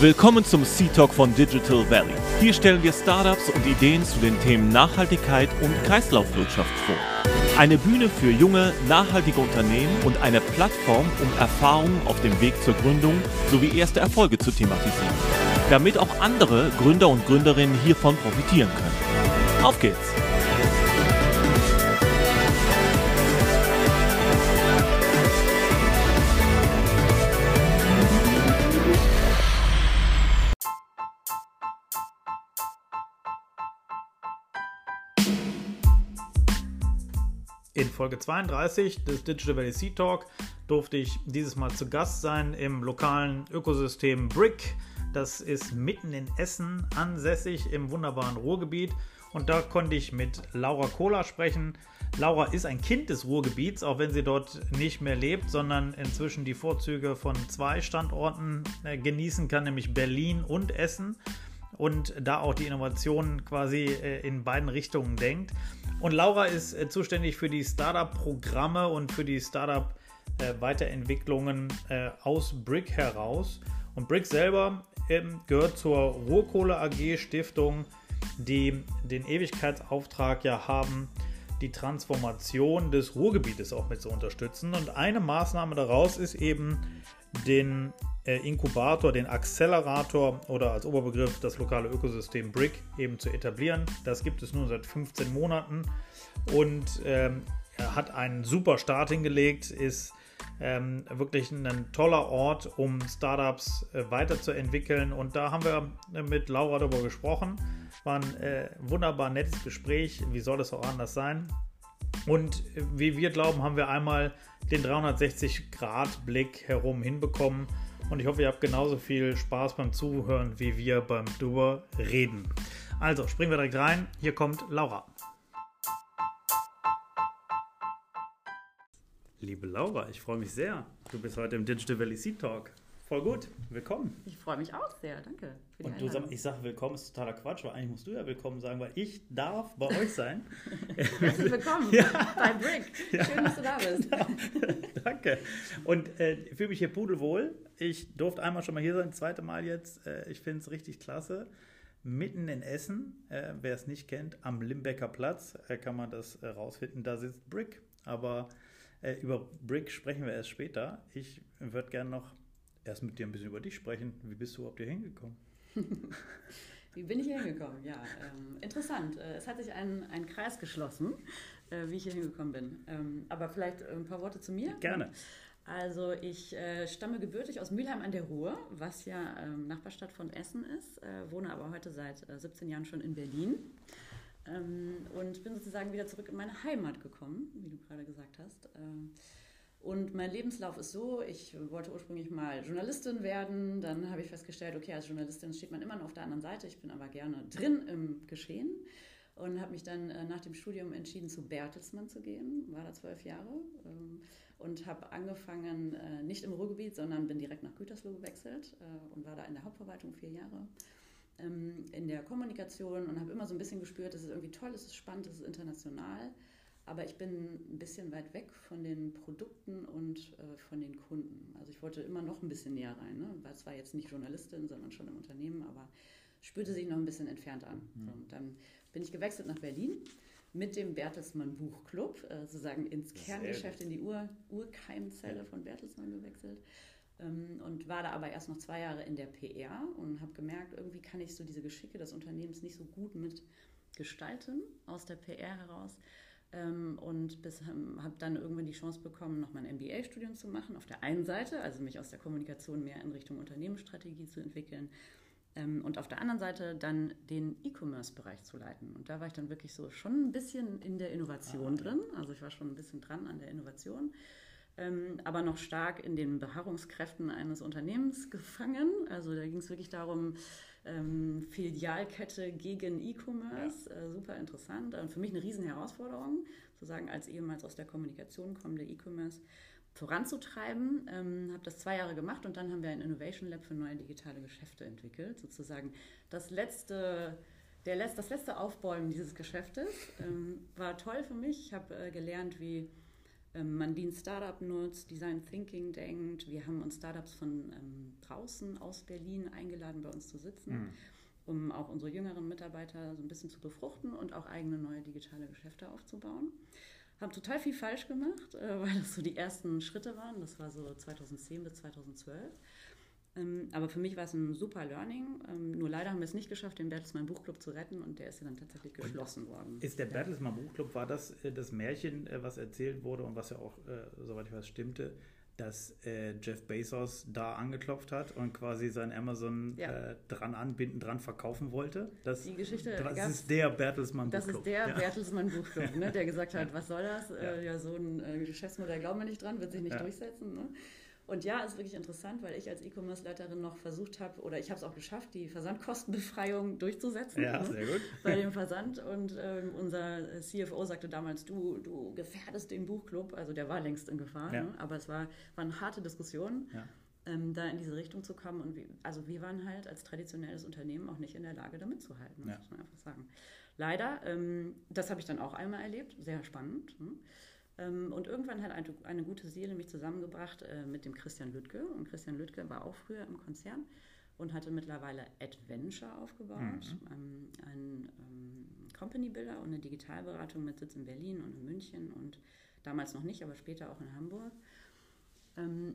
Willkommen zum C-Talk von Digital Valley. Hier stellen wir Startups und Ideen zu den Themen Nachhaltigkeit und Kreislaufwirtschaft vor. Eine Bühne für junge, nachhaltige Unternehmen und eine Plattform, um Erfahrungen auf dem Weg zur Gründung sowie erste Erfolge zu thematisieren, damit auch andere Gründer und Gründerinnen hiervon profitieren können. Auf geht's! In Folge 32 des Digital Valley Sea Talk durfte ich dieses Mal zu Gast sein im lokalen Ökosystem Brick. Das ist mitten in Essen ansässig im wunderbaren Ruhrgebiet. Und da konnte ich mit Laura Kohler sprechen. Laura ist ein Kind des Ruhrgebiets, auch wenn sie dort nicht mehr lebt, sondern inzwischen die Vorzüge von zwei Standorten äh, genießen kann, nämlich Berlin und Essen. Und da auch die Innovation quasi äh, in beiden Richtungen denkt. Und Laura ist äh, zuständig für die Startup-Programme und für die Startup-Weiterentwicklungen äh, aus Brick heraus. Und Brick selber ähm, gehört zur Ruhrkohle AG Stiftung, die den Ewigkeitsauftrag ja haben, die Transformation des Ruhrgebietes auch mit zu unterstützen. Und eine Maßnahme daraus ist eben den Inkubator, den Accelerator oder als Oberbegriff das lokale Ökosystem Brick eben zu etablieren. Das gibt es nun seit 15 Monaten und ähm, hat einen super Start hingelegt, ist ähm, wirklich ein toller Ort, um Startups äh, weiterzuentwickeln. Und da haben wir äh, mit Laura darüber gesprochen. War ein äh, wunderbar nettes Gespräch. Wie soll es auch anders sein? Und äh, wie wir glauben, haben wir einmal den 360-Grad-Blick herum hinbekommen. Und ich hoffe, ihr habt genauso viel Spaß beim Zuhören wie wir beim drüber reden. Also springen wir direkt rein. Hier kommt Laura. Liebe Laura, ich freue mich sehr. Du bist heute im Digital Valley Seed Talk. Voll gut. Willkommen. Ich freue mich auch sehr. Danke. Und du sag, ich sage willkommen ist totaler Quatsch, weil eigentlich musst du ja willkommen sagen, weil ich darf bei euch sein. Herzlich willkommen ja. bei Brick. Schön, dass du da bist. Genau. Danke. Und äh, ich fühle mich hier pudelwohl. Ich durfte einmal schon mal hier sein, das zweite Mal jetzt. Äh, ich finde es richtig klasse. Mitten in Essen, äh, wer es nicht kennt, am Limbecker Platz äh, kann man das äh, rausfinden. Da sitzt Brick. Aber äh, über Brick sprechen wir erst später. Ich würde gerne noch erst mit dir ein bisschen über dich sprechen. Wie bist du überhaupt hier hingekommen? wie bin ich hier hingekommen? Ja, ähm, interessant. Äh, es hat sich ein, ein Kreis geschlossen, äh, wie ich hier hingekommen bin. Ähm, aber vielleicht ein paar Worte zu mir. Gerne. Also ich äh, stamme gebürtig aus Mülheim an der Ruhr, was ja ähm, Nachbarstadt von Essen ist, äh, wohne aber heute seit 17 äh, Jahren schon in Berlin. Ähm, und bin sozusagen wieder zurück in meine Heimat gekommen, wie du gerade gesagt hast. Und mein Lebenslauf ist so, ich wollte ursprünglich mal Journalistin werden, dann habe ich festgestellt, okay, als Journalistin steht man immer noch auf der anderen Seite, ich bin aber gerne drin im Geschehen. Und habe mich dann äh, nach dem Studium entschieden, zu Bertelsmann zu gehen, war da zwölf Jahre ähm, und habe angefangen, äh, nicht im Ruhrgebiet, sondern bin direkt nach Gütersloh gewechselt äh, und war da in der Hauptverwaltung vier Jahre ähm, in der Kommunikation und habe immer so ein bisschen gespürt, es ist irgendwie toll, es ist spannend, es ist international. Aber ich bin ein bisschen weit weg von den Produkten und äh, von den Kunden. Also ich wollte immer noch ein bisschen näher rein. Ne? War zwar jetzt nicht Journalistin, sondern schon im Unternehmen, aber spürte sich noch ein bisschen entfernt an. Mhm. So, und dann bin ich gewechselt nach Berlin mit dem Bertelsmann Buchclub, äh, sozusagen ins Kerngeschäft, in die Ur Urkeimzelle von Bertelsmann gewechselt. Ähm, und war da aber erst noch zwei Jahre in der PR und habe gemerkt, irgendwie kann ich so diese Geschicke des Unternehmens nicht so gut mitgestalten aus der PR heraus. Ähm, und ähm, habe dann irgendwann die Chance bekommen, noch mein MBA-Studium zu machen. Auf der einen Seite, also mich aus der Kommunikation mehr in Richtung Unternehmensstrategie zu entwickeln. und auf der anderen Seite dann den E-Commerce-Bereich zu leiten. Und da war ich dann wirklich so schon ein bisschen in der Innovation ah, drin. Also ich war schon ein bisschen dran an der Innovation ähm, aber noch stark in den Beharrungskräften eines Unternehmens gefangen. Also da ging es wirklich darum, ähm, Filialkette gegen E-Commerce, ja. äh, super interessant und für mich eine riesen Herausforderung, sozusagen als ehemals aus der Kommunikation kommende E-Commerce voranzutreiben. Ähm, habe das zwei Jahre gemacht und dann haben wir ein Innovation Lab für neue digitale Geschäfte entwickelt. Sozusagen das letzte, der Letz-, das letzte Aufbäumen dieses Geschäftes ähm, war toll für mich. Ich habe äh, gelernt, wie man Lean Startup nutzt, Design Thinking denkt. Wir haben uns Startups von ähm, draußen aus Berlin eingeladen, bei uns zu sitzen, mhm. um auch unsere jüngeren Mitarbeiter so ein bisschen zu befruchten und auch eigene neue digitale Geschäfte aufzubauen. Haben total viel falsch gemacht, äh, weil das so die ersten Schritte waren. Das war so 2010 bis 2012. Ähm, aber für mich war es ein super Learning. Ähm, nur leider haben wir es nicht geschafft, den Bertelsmann Buchclub zu retten und der ist ja dann tatsächlich geschlossen und worden. Ist der ja. Bertelsmann Buchclub, war das äh, das Märchen, äh, was erzählt wurde und was ja auch, äh, soweit ich weiß, stimmte, dass Jeff Bezos da angeklopft hat und quasi sein Amazon ja. dran anbinden, dran verkaufen wollte? Das, Die Geschichte Das ist der Bertelsmann Buchclub. Das ist der ja. Bertelsmann Buchclub, ne, der gesagt hat, was soll das? Ja, so ein Geschäftsmodell glauben wir nicht dran, wird sich nicht durchsetzen. Ne? Und ja, ist wirklich interessant, weil ich als E-Commerce-Leiterin noch versucht habe, oder ich habe es auch geschafft, die Versandkostenbefreiung durchzusetzen ja, ne, sehr gut. bei dem Versand. Und ähm, unser CFO sagte damals, du, du gefährdest den Buchclub. Also der war längst in Gefahr, ja. ne? aber es war, waren harte Diskussionen. Ja. Ähm, da in diese Richtung zu kommen. Und wie, also wir waren halt als traditionelles Unternehmen auch nicht in der Lage, da mitzuhalten, ja. muss man einfach sagen. Leider, ähm, das habe ich dann auch einmal erlebt, sehr spannend. Ne? Ähm, und irgendwann hat eine, eine, gute Seele mich zusammengebracht äh, mit dem Christian Lüttke. Und Christian Lüttke war auch früher im Konzern und hatte mittlerweile Adventure aufgebaut, mhm. Ähm, ein ähm, Company Builder und eine Digitalberatung mit Sitz in Berlin und in München und damals noch nicht, aber später auch in Hamburg.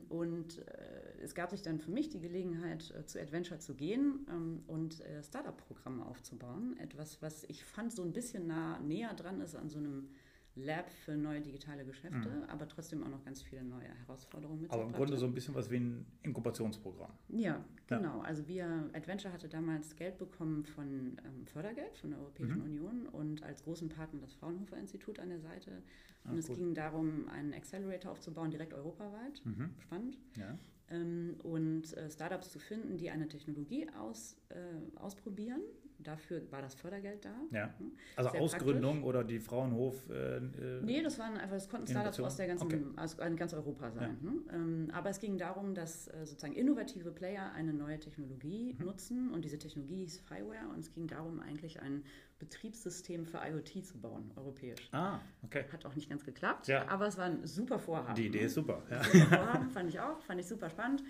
und äh, es gab sich dann für mich die Gelegenheit, äh, zu Adventure zu gehen und Startup-Programme aufzubauen. Etwas, was ich fand so ein bisschen nah, näher dran ist an so einem Lab für neue digitale Geschäfte, mhm. aber trotzdem auch noch ganz viele neue Herausforderungen mit. Aber im Grunde so ein bisschen was wie ein Inkubationsprogramm. Ja, genau. Ja. Also wir, Adventure hatte damals Geld bekommen von ähm, Fördergeld von der Europäischen mhm. Union und als großen Partner das Fraunhofer Institut an der Seite. Ah, und ah, es gut. ging darum, einen Accelerator aufzubauen, direkt europaweit. Mhm. Spannend. Ja. Ähm, und äh, Startups zu finden, die eine Technologie aus, äh, ausprobieren dafür war das Fördergeld da. Ja. Hm? Also Sehr Ausgründung praktisch. oder die Fraunhof. Äh, äh, nee, das waren einfach, das konnten Startups aus der ganzen, okay. aus ganz Europa sein. Ja. Ne? Ähm, aber es ging darum, dass äh, sozusagen innovative Player eine neue Technologie mhm. nutzen und diese Technologie hieß Fireware und es ging darum, eigentlich ein Betriebssystem für IoT zu bauen, europäisch. Ah, okay. Hat auch nicht ganz geklappt, ja. aber es war ein super Vorhaben. Die Idee ne? ist super. Ja. Super Vorhaben, fand ich auch, fand ich super spannend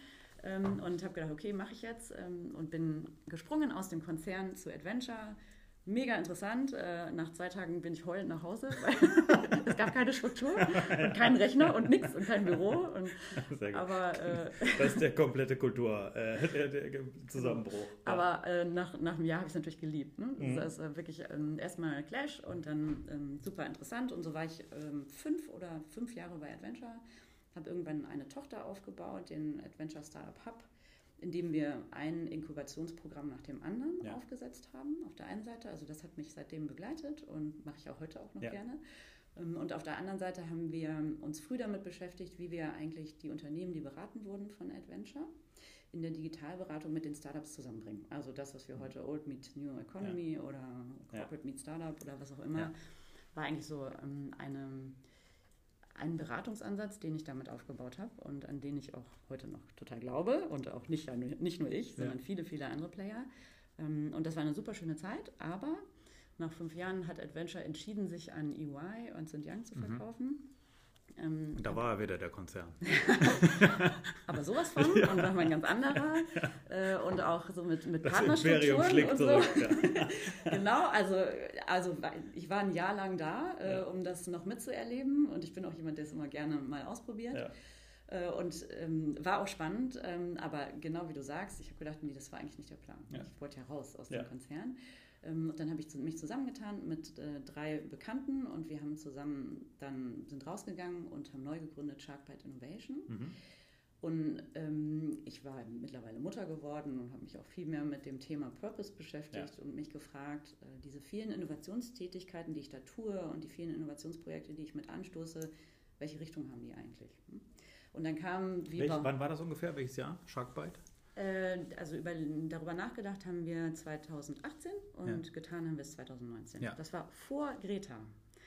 ähm, und habe gedacht, okay, mache ich jetzt ähm, und bin gesprungen aus dem Konzern zu Adventure. Mega interessant. Äh, nach zwei Tagen bin ich heulend nach Hause, weil es gab keine Struktur und keinen Rechner und nichts und kein Büro. Und, Sehr gut. Aber, äh, das ist der komplette Kulturzusammenbruch. Äh. Aber äh, nach, nach einem Jahr habe ich es natürlich geliebt. Ne? Mhm. Das ist wirklich ähm, erstmal Clash und dann ähm, super interessant. Und so war ich ähm, fünf oder fünf Jahre bei Adventure habe irgendwann eine Tochter aufgebaut, den Adventure Startup Hub, in dem wir ein Inkubationsprogramm nach dem anderen ja. aufgesetzt haben. Auf der einen Seite, also das hat mich seitdem begleitet und mache ich auch heute auch noch ja. gerne. Ähm, und auf der anderen Seite haben wir uns früh damit beschäftigt, wie wir eigentlich die Unternehmen, die beraten wurden von Adventure, in der Digitalberatung mit den Startups zusammenbringen. Also das, was wir mhm. heute Old Meet New Economy ja. oder Corporate Meet Startup oder was auch immer, war eigentlich so ähm, eine einen Beratungsansatz, den ich damit aufgebaut habe und an den ich auch heute noch total glaube und auch nicht, nicht nur ich, sondern ja. viele, viele andere Player. Ähm, und das war eine super schöne Zeit, aber nach fünf Jahren hat Adventure entschieden, sich an EY und St. Young zu mhm. verkaufen. Mhm. Ähm, da war er wieder der Konzern. aber sowas von ja. und nochmal ein ganz anderer. Ja. Äh, und auch so mit, mit das Partnerstrukturen schlägt und so. Ja. genau, also, also ich war ein Jahr lang da, äh, um das noch mitzuerleben. Und ich bin auch jemand, der es immer gerne mal ausprobiert. Äh, und ähm, war auch spannend, ähm, aber genau wie du sagst, ich habe gedacht, nee, das war eigentlich nicht der Plan. Ich wollte ja raus aus dem Konzern. Ähm, dann habe ich mich zusammengetan mit äh, drei Bekannten und wir haben zusammen dann sind rausgegangen und haben neu gegründet Sharkbite Innovation. Mhm. Und ähm, ich war mittlerweile Mutter geworden und habe mich auch viel mehr mit dem Thema Purpose beschäftigt ja. und mich gefragt, äh, diese vielen Innovationstätigkeiten, die ich da tue und die vielen Innovationsprojekte, die ich mit anstoße, welche Richtung haben die eigentlich? Hm? Und dann kam wie Welch, Wann war das ungefähr? Welches Jahr? Sharkbite? Äh, also über, darüber nachgedacht haben wir 2018 und ja. getan haben wir es 2019. Ja. Das war vor Greta.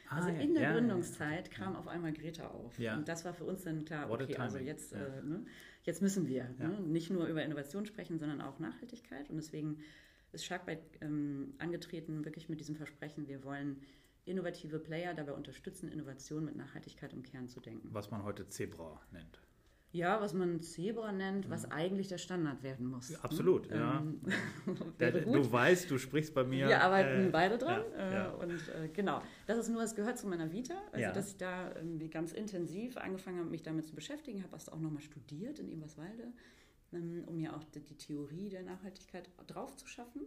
Ah, also in der ja, Gründungszeit kam auf einmal Greta auf. Und das war für uns dann klar, okay, also jetzt, äh, ne, jetzt müssen wir ne, nicht nur über Innovation sprechen, sondern auch Nachhaltigkeit. Und deswegen ist Sharkbite ähm, angetreten, wirklich mit diesem Versprechen, wir wollen innovative Player dabei unterstützen, Innovation mit Nachhaltigkeit im Kern zu denken. Was man heute Zebra nennt. Ja, was man Zebra nennt, was eigentlich der Standard werden muss. Ja, absolut, ja. Ähm, du weißt, du sprichst bei mir. Wir arbeiten äh, beide dran. ja, äh, ja. Und äh, genau, das ist nur, es gehört zu meiner Vita. Also, dass ich da ganz intensiv angefangen habe, mich damit zu beschäftigen. Habe das auch nochmal studiert in Eberswalde, ähm, um mir auch die, die Theorie der Nachhaltigkeit drauf zu schaffen.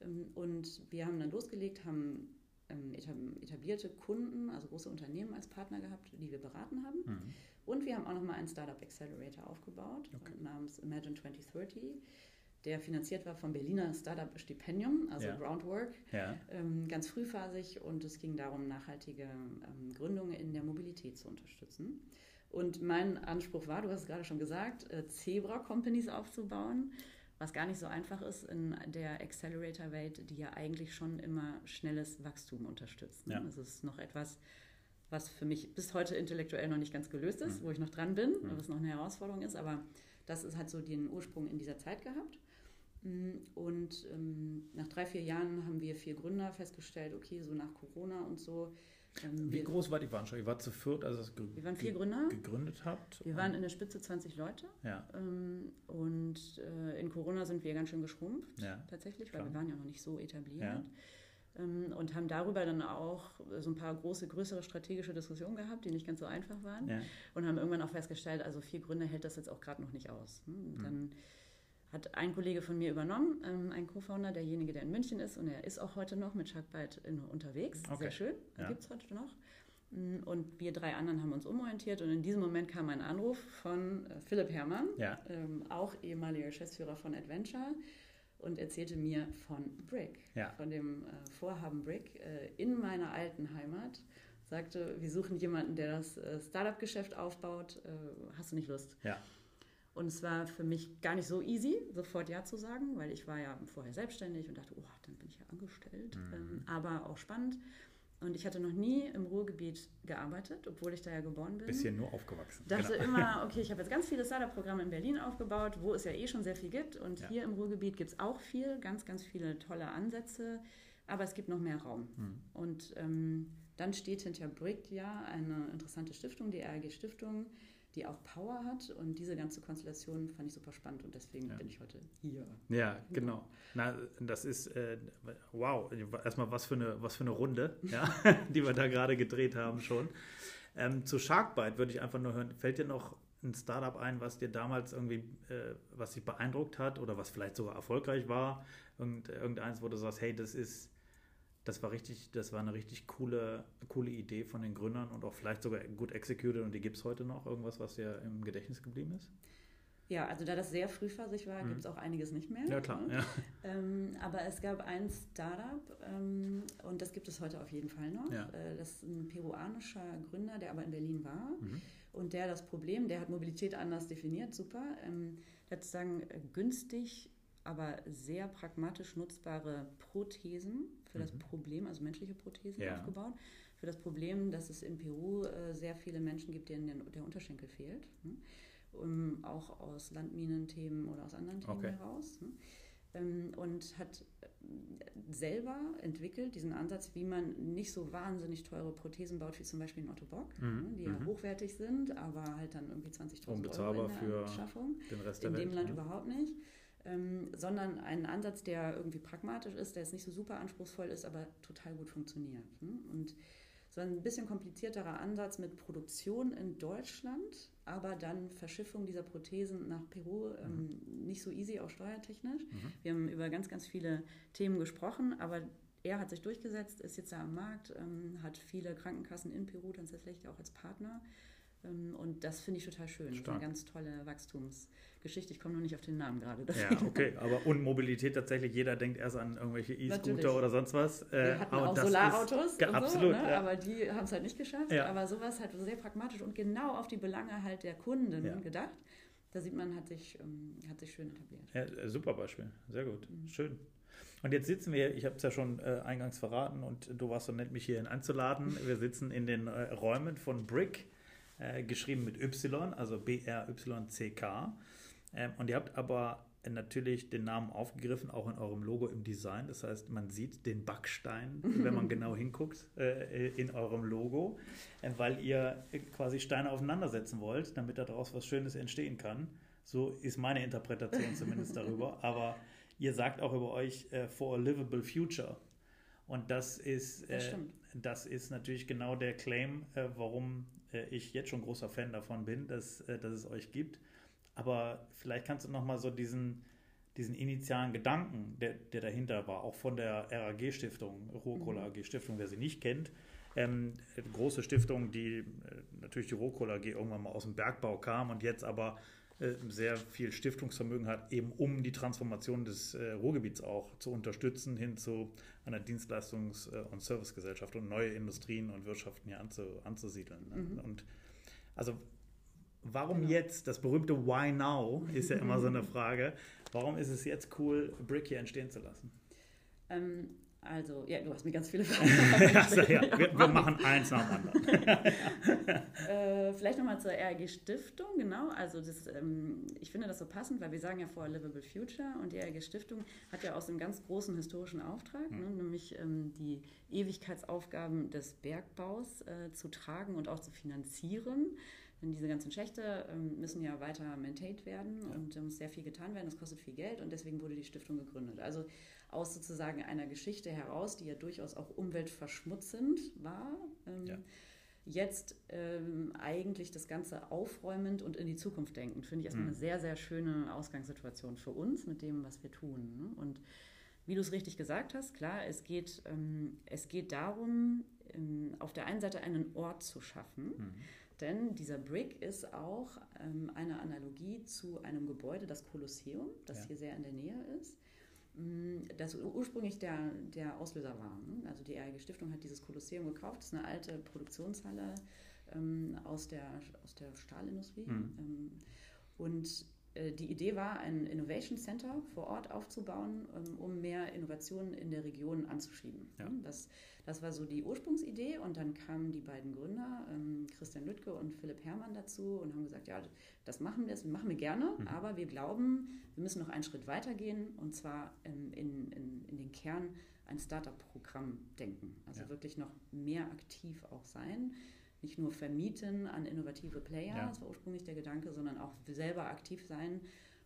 Ähm, und wir haben dann losgelegt, haben ähm, etab- etablierte Kunden, also große Unternehmen als Partner gehabt, die wir beraten haben. Mhm. Und wir haben auch nochmal einen Startup Accelerator aufgebaut namens Imagine 2030, der finanziert war vom Berliner Startup Stipendium, also Ja. Groundwork, Ja. ähm, ganz frühphasig. Und es ging darum, nachhaltige ähm, Gründungen in der Mobilität zu unterstützen. Und mein Anspruch war, du hast es gerade schon gesagt, äh, Zebra-Companies aufzubauen, was gar nicht so einfach ist in der Accelerator-Welt, die ja eigentlich schon immer schnelles Wachstum unterstützt. Ne? Ja. Das ist noch etwas, was für mich bis heute intellektuell noch nicht ganz gelöst ist, wo ich noch dran bin, was noch eine Herausforderung ist, aber das ist halt so den Ursprung in dieser Zeit gehabt. Mm, Und ähm, nach drei, vier Jahren haben wir vier Gründer festgestellt, okay, so nach Corona und so. Ähm, Wie groß war die Veranstaltung? Ihr wart zu viert, als ihr ge wir waren vier Gründer. gegründet habt? Wir waren in der Spitze 20 Leute ja, ähm, und äh, in Corona sind wir ganz schön geschrumpft, Ja, tatsächlich, weil klar. wir waren ja noch nicht so etabliert. Ja. Ähm, und haben darüber dann auch so ein paar große, größere strategische Diskussionen gehabt, die nicht ganz so einfach waren. ja. Und haben irgendwann auch festgestellt, also vier Gründer hält das jetzt auch gerade noch nicht aus. ne? Mhm. Und Dann hat ein Kollege von mir übernommen, ähm, ein Co-Founder, derjenige, der in München ist, und er ist auch heute noch mit Sharkbite in, unterwegs. Okay. Sehr schön, Ja. gibt es heute noch. Mm, Und wir drei anderen haben uns umorientiert und in diesem Moment kam ein Anruf von äh, Philipp Herrmann, Ja. ähm, auch ehemaliger Geschäftsführer von Adventure, und erzählte mir von Brick, Ja. von dem äh, Vorhaben Brick äh, in meiner alten Heimat. Sagte, wir suchen jemanden, der das äh, Startup-Geschäft aufbaut. Äh, hast du nicht Lust? Ja. Und es war für mich gar nicht so easy, sofort Ja zu sagen, weil ich war ja vorher selbstständig und dachte, oh, dann bin ich ja angestellt. Mhm. Ähm, aber auch spannend. Und ich hatte noch nie im Ruhrgebiet gearbeitet, obwohl ich da ja geboren bin. Bisschen nur aufgewachsen. Dachte Genau. immer, okay, ich habe jetzt ganz viele Startup-Programme in Berlin aufgebaut, wo es ja eh schon sehr viel gibt. Und Ja. hier im Ruhrgebiet gibt es auch viel, ganz, ganz viele tolle Ansätze. Aber es gibt noch mehr Raum. Hm. Und ähm, dann steht hinter Brick ja eine interessante Stiftung, die RG Stiftung, die auch Power hat. Und diese ganze Konstellation fand ich super spannend und deswegen Ja. bin ich heute hier. Ja, genau. Na, das ist, äh, wow, erstmal was für eine, was für eine Runde, ja, die wir da gerade gedreht haben schon. Ähm, zu Sharkbite würde ich einfach nur hören, fällt dir noch ein Startup ein, was dir damals irgendwie, äh, was dich beeindruckt hat oder was vielleicht sogar erfolgreich war? Irgend, irgendeins, wo du sagst, hey, das ist, das war richtig, das war eine richtig coole, coole Idee von den Gründern und auch vielleicht sogar gut executed und die gibt es heute noch. Irgendwas, was dir im Gedächtnis geblieben ist? Ja, also da das sehr frühphasig war, Mhm. gibt es auch einiges nicht mehr. Ja, klar. ne? Ja. Ähm, aber es gab ein Startup ähm, und das gibt es heute auf jeden Fall noch. Ja. Äh, das ist ein peruanischer Gründer, der aber in Berlin war Mhm. und der das Problem, der hat Mobilität anders definiert, super. Ähm, der hat sozusagen äh, günstig, aber sehr pragmatisch nutzbare Prothesen für das Mhm. Problem, also menschliche Prothesen Ja. aufgebaut. Für das Problem, dass es in Peru äh, sehr viele Menschen gibt, denen der, der Unterschenkel fehlt. Ne? um, auch aus Landminenthemen oder aus anderen Themen Okay. heraus. Ähm, und hat äh, selber entwickelt diesen Ansatz, wie man nicht so wahnsinnig teure Prothesen baut, wie zum Beispiel ein Otto Bock, Mhm, ne? die ja mhm. hochwertig sind, aber halt dann irgendwie 20.000 Euro in der für Anschaffung Den Rest der in Welt. dem Land ne? überhaupt nicht. Ähm, sondern einen Ansatz, der irgendwie pragmatisch ist, der jetzt nicht so super anspruchsvoll ist, aber total gut funktioniert. Ne? Und so ein bisschen komplizierterer Ansatz mit Produktion in Deutschland, aber dann Verschiffung dieser Prothesen nach Peru, ähm, nicht so easy, auch steuertechnisch. Mhm. Wir haben über ganz, ganz viele Themen gesprochen, aber er hat sich durchgesetzt, ist jetzt da am Markt, ähm, hat viele Krankenkassen in Peru tatsächlich auch als Partner. Ähm, und das finde ich total schön. Das ist Stark. eine ganz tolle Wachstumsgeschichte. Ich komme nur nicht auf den Namen gerade. Ja, okay, aber und Mobilität tatsächlich, jeder denkt erst an irgendwelche E-Scooter oder sonst was. Äh, Wir hatten aber auch das Solarautos ist, ja, und absolut, so, ne? ja. aber die haben es halt nicht geschafft. Ja. Aber sowas halt sehr pragmatisch und genau auf die Belange halt der Kunden Ja. gedacht. Da sieht man, hat sich, ähm, hat sich schön etabliert. Ja, äh, super Beispiel, sehr gut, Mhm. schön. Und jetzt sitzen wir, ich habe es ja schon äh, eingangs verraten und du warst so nett, mich hierhin einzuladen. Wir sitzen in den äh, Räumen von Brick, äh, geschrieben mit Y, also B-R-Y-C-K. Ähm, und ihr habt aber natürlich den Namen aufgegriffen, auch in eurem Logo im Design. Das heißt, man sieht den Backstein, wenn man genau hinguckt, äh, in eurem Logo, äh, weil ihr quasi Steine aufeinandersetzen wollt, damit daraus was Schönes entstehen kann. So ist meine Interpretation zumindest darüber. Aber ihr sagt auch über euch äh, for a livable future. Und das ist, Das äh, das ist natürlich genau der Claim, äh, warum ich jetzt schon großer Fan davon bin, dass, äh, dass es euch gibt. Aber vielleicht kannst du nochmal so diesen, diesen initialen Gedanken, der, der dahinter war, auch von der RAG-Stiftung, Ruhrkohle AG Stiftung, wer sie nicht kennt, ähm, eine große Stiftung, die äh, natürlich die Rohkohle AG irgendwann mal aus dem Bergbau kam und jetzt aber äh, sehr viel Stiftungsvermögen hat, eben um die Transformation des äh, Ruhrgebiets auch zu unterstützen, hin zu einer Dienstleistungs- äh, und Servicegesellschaft und neue Industrien und Wirtschaften hier anzu, anzusiedeln. Ne? Und also warum Genau. jetzt? Das berühmte Why Now ist ja immer so eine Frage. Warum ist es jetzt cool, Brick hier entstehen zu lassen? Ähm, also, ja, du hast mir ganz viele Fragen. Also, ja, wir, wir machen eins nach dem anderen. Äh, vielleicht nochmal zur RAG Stiftung, genau. Also das, ähm, ich finde das so passend, weil wir sagen ja vorher Livable Future und die RAG Stiftung hat ja aus einem ganz großen historischen Auftrag, ne, nämlich ähm, die Ewigkeitsaufgaben des Bergbaus äh, zu tragen und auch zu finanzieren. Denn diese ganzen Schächte ähm, müssen ja weiter maintained werden und da muss sehr viel getan werden. Das kostet viel Geld und deswegen wurde die Stiftung gegründet. Also aus sozusagen einer Geschichte heraus, die ja durchaus auch umweltverschmutzend war. Ähm, Ja. Jetzt ähm, eigentlich das Ganze aufräumend und in die Zukunft denkend, finde ich erstmal Mhm. eine sehr, sehr schöne Ausgangssituation für uns mit dem, was wir tun. Ne? Und wie du es richtig gesagt hast, klar, es geht, ähm, es geht darum, ähm, auf der einen Seite einen Ort zu schaffen, Mhm. denn dieser Brick ist auch ähm, eine Analogie zu einem Gebäude, das Kolosseum, das Ja. hier sehr in der Nähe ist. Mm, Das ur- ursprünglich der, der Auslöser war. ne? Also die RG Stiftung hat dieses Kolosseum gekauft. Das ist eine alte Produktionshalle ähm, aus, der, aus der Stahlindustrie. Mhm. Ähm, und die Idee war, ein Innovation Center vor Ort aufzubauen, ähm, um mehr Innovationen in der Region anzuschieben. Ja. Ne? Das, das war so die Ursprungsidee und dann kamen die beiden Gründer, ähm, Christian Lüttke und Philipp Herrmann dazu und haben gesagt, ja, das machen wir, das machen wir gerne, Mhm. aber wir glauben, wir müssen noch einen Schritt weiter gehen und zwar ähm, in, in, in den Kern ein Startup-Programm denken. Also Ja. wirklich noch mehr aktiv auch sein. Nicht nur vermieten an innovative Player, Ja. das war ursprünglich der Gedanke, sondern auch selber aktiv sein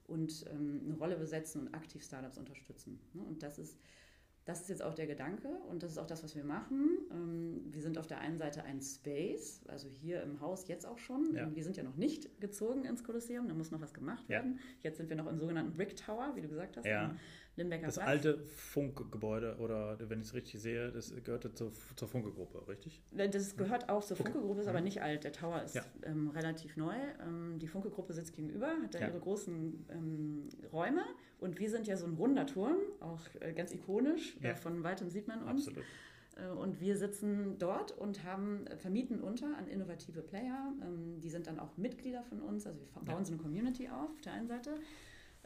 und ähm, eine Rolle besetzen und aktiv Startups unterstützen. Ne? Und das ist, das ist jetzt auch der Gedanke und das ist auch das, was wir machen. Ähm, wir sind auf der einen Seite ein Space, also hier im Haus jetzt auch schon. Ja. Wir sind ja noch nicht gezogen ins Kolosseum, da muss noch was gemacht Ja. werden. Jetzt sind wir noch im sogenannten Brick Tower, wie du gesagt hast, Ja. am Limbecker Das Platz. alte Funkgebäude, oder wenn ich es richtig sehe, das gehörte zur, zur Funke-Gruppe, richtig? Das gehört auch zur Okay. Funke-Gruppe, ist aber nicht alt. Der Tower ist Ja. ähm, relativ neu. Ähm, die Funke-Gruppe sitzt gegenüber, hat da Ja. ihre großen ähm, Räume. Und wir sind ja so ein runder Turm, auch äh, ganz ikonisch. Ja. Äh, von weitem sieht man uns. Absolut. Äh, Und wir sitzen dort und haben äh, vermieten unter an innovative Player. Ähm, Die sind dann auch Mitglieder von uns. Also wir bauen Ja. so eine Community auf, auf der einen Seite.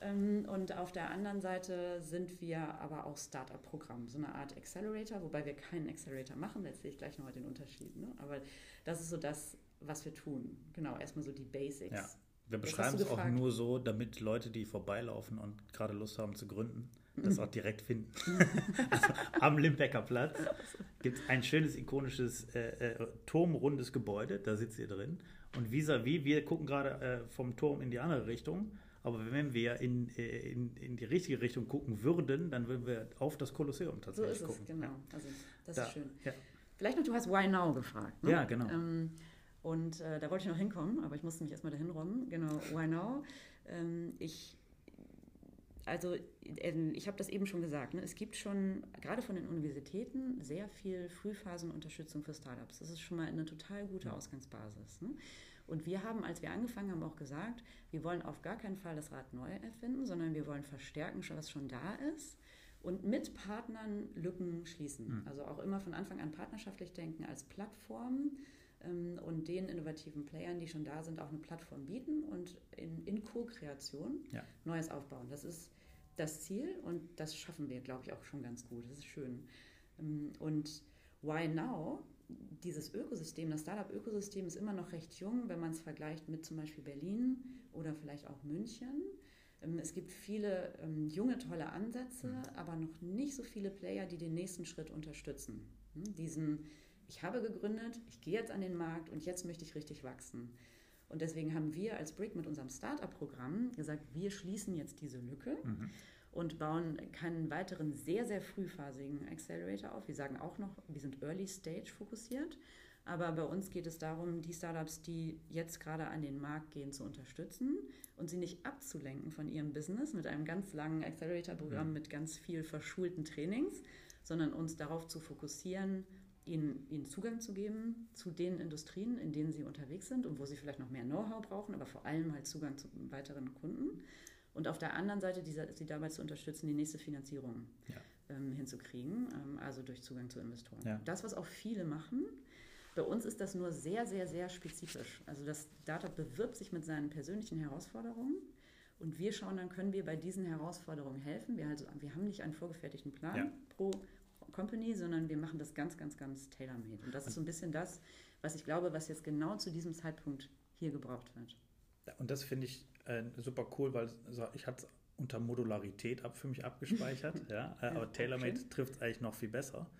Ähm, Und auf der anderen Seite sind wir aber auch Startup-Programm, so eine Art Accelerator, wobei wir keinen Accelerator machen. Da erzähle ich gleich noch den Unterschied. Ne? Aber das ist so das, was wir tun. Genau, erstmal so die Basics. Ja. Wir beschreiben es auch nur so, damit Leute, die vorbeilaufen und gerade Lust haben zu gründen, das auch direkt finden. also am Limbecker Platz gibt es ein schönes, ikonisches, äh, äh, turmrundes Gebäude, da sitzt ihr drin. Und vis-à-vis, wir gucken gerade äh, vom Turm in die andere Richtung, aber wenn wir in, äh, in, in die richtige Richtung gucken würden, dann würden wir auf das Kolosseum So tatsächlich ist es, gucken. genau. Also das Da, ist schön. ja. Vielleicht noch, du hast Why Now gefragt. Ne? Ja, genau. Ähm, und äh, da wollte ich noch hinkommen, aber ich musste mich erstmal dahin räumen. Genau, Why Now? Ähm, ich, also, ähm, ich habe das eben schon gesagt. Ne? Es gibt schon, gerade von den Universitäten, sehr viel Frühphasenunterstützung für Startups. Das ist schon mal eine total gute Ausgangsbasis. Ne? Und wir haben, als wir angefangen haben, auch gesagt, wir wollen auf gar keinen Fall das Rad neu erfinden, sondern wir wollen verstärken, was schon da ist und mit Partnern Lücken schließen. Also auch immer von Anfang an partnerschaftlich denken als Plattform ähm, und den innovativen Playern, die schon da sind, auch eine Plattform bieten und in, in Co-Kreation Ja. Neues aufbauen. Das ist das Ziel und das schaffen wir, glaube ich, auch schon ganz gut. Das ist schön. Ähm, Und Why Now? Dieses Ökosystem, das Startup-Ökosystem ist immer noch recht jung, wenn man es vergleicht mit zum Beispiel Berlin oder vielleicht auch München. Ähm, es gibt viele ähm, junge, tolle Ansätze, mhm. aber noch nicht so viele Player, die den nächsten Schritt unterstützen. Hm? Diesen, ich habe gegründet, ich gehe jetzt an den Markt und jetzt möchte ich richtig wachsen. Und deswegen haben wir als Brick mit unserem Startup-Programm gesagt, wir schließen jetzt diese Lücke. Mhm und bauen keinen weiteren sehr, sehr frühphasigen Accelerator auf. Wir sagen auch noch, wir sind Early Stage fokussiert. Aber bei uns geht es darum, die Startups, die jetzt gerade an den Markt gehen, zu unterstützen und sie nicht abzulenken von ihrem Business mit einem ganz langen Accelerator-Programm mhm. mit ganz viel verschulten Trainings, sondern uns darauf zu fokussieren, ihnen, ihnen Zugang zu geben zu den Industrien, in denen sie unterwegs sind und wo sie vielleicht noch mehr Know-how brauchen, aber vor allem halt Zugang zu weiteren Kunden. Und auf der anderen Seite die, sie dabei zu unterstützen, die nächste Finanzierung ja. ähm, hinzukriegen, ähm, also durch Zugang zu Investoren. Ja. Das, was auch viele machen, bei uns ist das nur sehr, sehr, sehr spezifisch. Also das Startup bewirbt sich mit seinen persönlichen Herausforderungen und wir schauen dann, können wir bei diesen Herausforderungen helfen. Wir, also, wir haben nicht einen vorgefertigten Plan ja. pro Company, sondern wir machen das ganz, ganz, ganz tailor-made. Und das ist so ein bisschen das, was ich glaube, was jetzt genau zu diesem Zeitpunkt hier gebraucht wird. Und das finde ich äh, super cool, weil ich hatte es unter Modularität ab, für mich abgespeichert, ja, äh, aber TaylorMade trifft es eigentlich noch viel besser,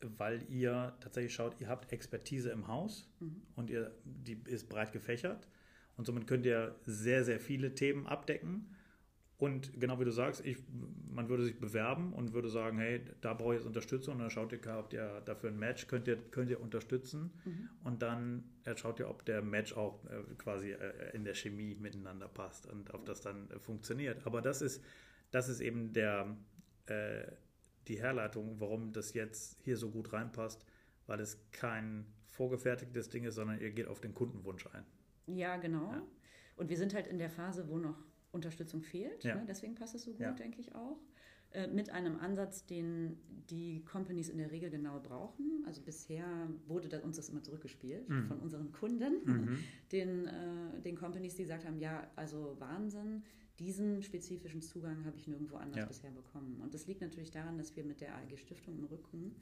weil ihr tatsächlich schaut, ihr habt Expertise im Haus mhm. und ihr, die ist breit gefächert und somit könnt ihr sehr, sehr viele Themen abdecken und genau wie du sagst, ich, man würde sich bewerben und würde sagen, hey, da brauche ich jetzt Unterstützung. Und dann schaut ihr, habt ihr dafür ein Match, könnt ihr, könnt ihr unterstützen. Mhm. Und dann schaut ihr, ob der Match auch äh, quasi äh, in der Chemie miteinander passt und ob das dann äh, funktioniert. Aber das ist, das ist eben der, äh, die Herleitung, warum das jetzt hier so gut reinpasst, weil es kein vorgefertigtes Ding ist, sondern ihr geht auf den Kundenwunsch ein. Ja, genau. Ja. Und wir sind halt in der Phase, wo noch Unterstützung fehlt. Ja. Ne? Deswegen passt es so gut, ja. denke ich auch. Äh, mit einem Ansatz, den die Companies in der Regel genau brauchen. Also bisher wurde das, uns das immer zurückgespielt mhm. von unseren Kunden, mhm. den, äh, den Companies, die gesagt haben, ja, also Wahnsinn, diesen spezifischen Zugang habe ich nirgendwo anders ja. bisher bekommen. Und das liegt natürlich daran, dass wir mit der AG Stiftung im Rücken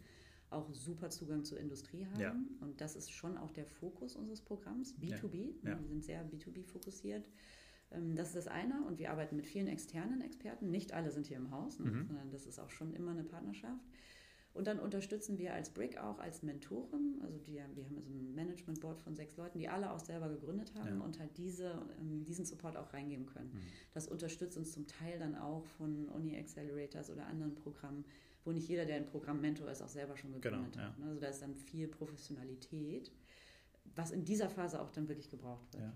auch super Zugang zur Industrie haben. Ja. Und das ist schon auch der Fokus unseres Programms, B2B. Ja. Wir sind sehr B2B fokussiert. Ähm, das ist das eine und wir arbeiten mit vielen externen Experten. Nicht alle sind hier im Haus, ne? mhm. sondern das ist auch schon immer eine Partnerschaft. Und dann unterstützen wir als Brick auch als Mentoren, also die, wir haben so ein Management Board von sechs Leuten, die alle auch selber gegründet haben ja. und halt diese, ähm, diesen Support auch reingeben können. Mhm. Das unterstützt uns zum Teil dann auch von Uni Accelerators oder anderen Programmen, wo nicht jeder, der ein Programm Mentor ist, auch selber schon gegründet genau, hat. Ja. Also da ist dann viel Professionalität, was in dieser Phase auch dann wirklich gebraucht wird. Ja.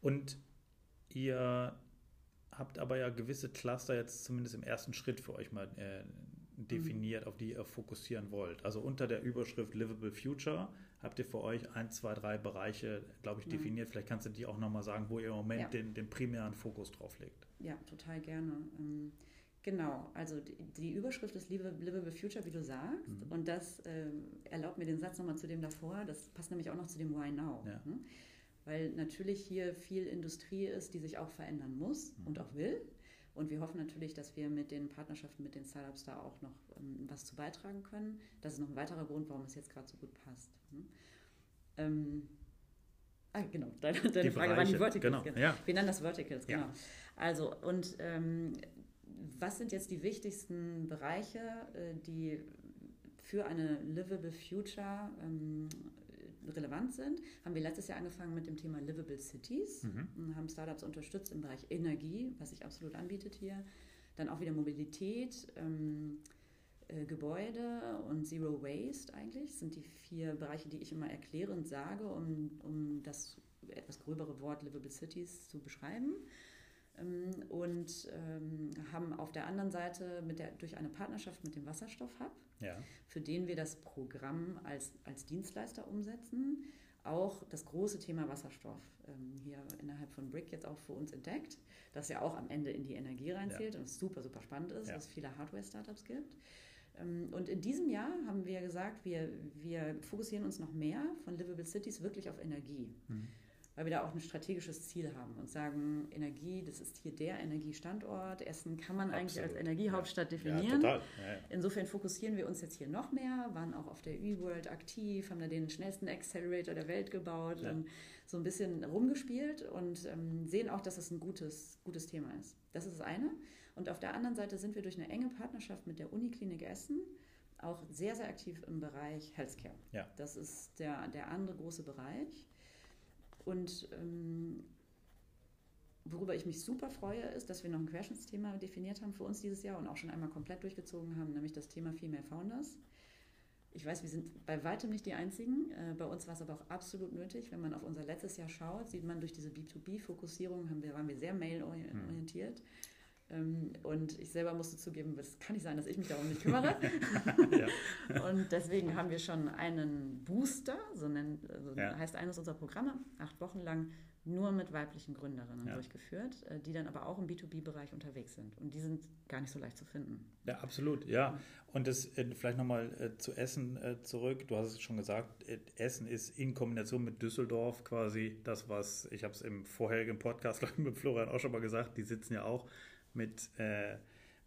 Und Ihr habt aber ja gewisse Cluster jetzt zumindest im ersten Schritt für euch mal äh, definiert, mhm. auf die ihr fokussieren wollt. Also unter der Überschrift Livable Future habt ihr für euch ein, zwei, drei Bereiche, glaube ich, definiert. Mhm. Vielleicht kannst du die auch nochmal sagen, wo ihr im Moment ja. den, den primären Fokus drauf legt. Ja, total gerne. Ähm, genau, also die, die, Überschrift ist Livable Future, wie du sagst. Mhm. Und das äh, erlaubt mir den Satz nochmal zu dem davor. Das passt nämlich auch noch zu dem Why Now. Ja. Ne? Weil natürlich hier viel Industrie ist, die sich auch verändern muss mhm. und auch will. Und wir hoffen natürlich, dass wir mit den Partnerschaften mit den Startups da auch noch ähm, was zu beitragen können. Das ist noch ein weiterer Grund, warum es jetzt gerade so gut passt. Hm? Ähm, ah, genau, deine, deine Frage Bereiche. waren die Verticals. Genau. genau. Ja. Wir nennen das Verticals, genau. Ja. Also, und ähm, was sind jetzt die wichtigsten Bereiche, äh, die für eine livable future ähm, relevant sind, haben wir letztes Jahr angefangen mit dem Thema Livable Cities, mhm. haben Startups unterstützt im Bereich Energie, was sich absolut anbietet hier, dann auch wieder Mobilität, ähm, äh, Gebäude und Zero Waste eigentlich sind die vier Bereiche, die ich immer erkläre und sage, um, um das etwas gröbere Wort Livable Cities zu beschreiben. Ähm, und ähm, haben auf der anderen Seite mit der, durch eine Partnerschaft mit dem Wasserstoff-Hub, ja. für den wir das Programm als, als Dienstleister umsetzen, auch das große Thema Wasserstoff ähm, hier innerhalb von Brick jetzt auch für uns entdeckt, das ja auch am Ende in die Energie reinzählt ja. und es super, super spannend ist, ja. dass es viele Hardware-Startups gibt. Und in diesem Jahr haben wir gesagt, wir, wir fokussieren uns noch mehr von Livable Cities wirklich auf Energie. Mhm. Weil wir da auch ein strategisches Ziel haben und sagen, Energie, das ist hier der Energiestandort. Essen kann man Absolut. eigentlich als Energiehauptstadt ja. definieren. Ja, Insofern fokussieren wir uns jetzt hier noch mehr, waren auch auf der E-World aktiv, haben da den schnellsten Accelerator der Welt gebaut, so ein bisschen rumgespielt und ähm, sehen auch, dass es ein gutes, gutes Thema ist. Das ist das eine. Und auf der anderen Seite sind wir durch eine enge Partnerschaft mit der Uniklinik Essen auch sehr, sehr aktiv im Bereich Healthcare. Ja. Das ist der, der andere große Bereich. Und ähm, worüber ich mich super freue, ist, dass wir noch ein Querschnittsthema definiert haben für uns dieses Jahr und auch schon einmal komplett durchgezogen haben, nämlich das Thema Female Founders. Ich weiß, wir sind bei weitem nicht die Einzigen. Äh, bei uns war es aber auch absolut nötig. Wenn man auf unser letztes Jahr schaut, sieht man durch diese B2B-Fokussierung, waren wir sehr mail-orientiert. Hm. Ähm, und ich selber musste zugeben, es kann nicht sein, dass ich mich darum nicht kümmere. ja. Und deswegen haben wir schon einen Booster, so nennt, also ja. heißt eines unserer Programme, acht Wochen lang nur mit weiblichen Gründerinnen ja. durchgeführt, äh, die dann aber auch im B2B-Bereich unterwegs sind. Und die sind gar nicht so leicht zu finden. Ja, absolut, ja. Und das äh, vielleicht nochmal äh, zu Essen zurück. Du hast es schon gesagt, Essen ist in Kombination mit Düsseldorf quasi das, was, ich habe es im vorherigen Podcast mit Florian auch schon mal gesagt, die sitzen ja auch mit, äh,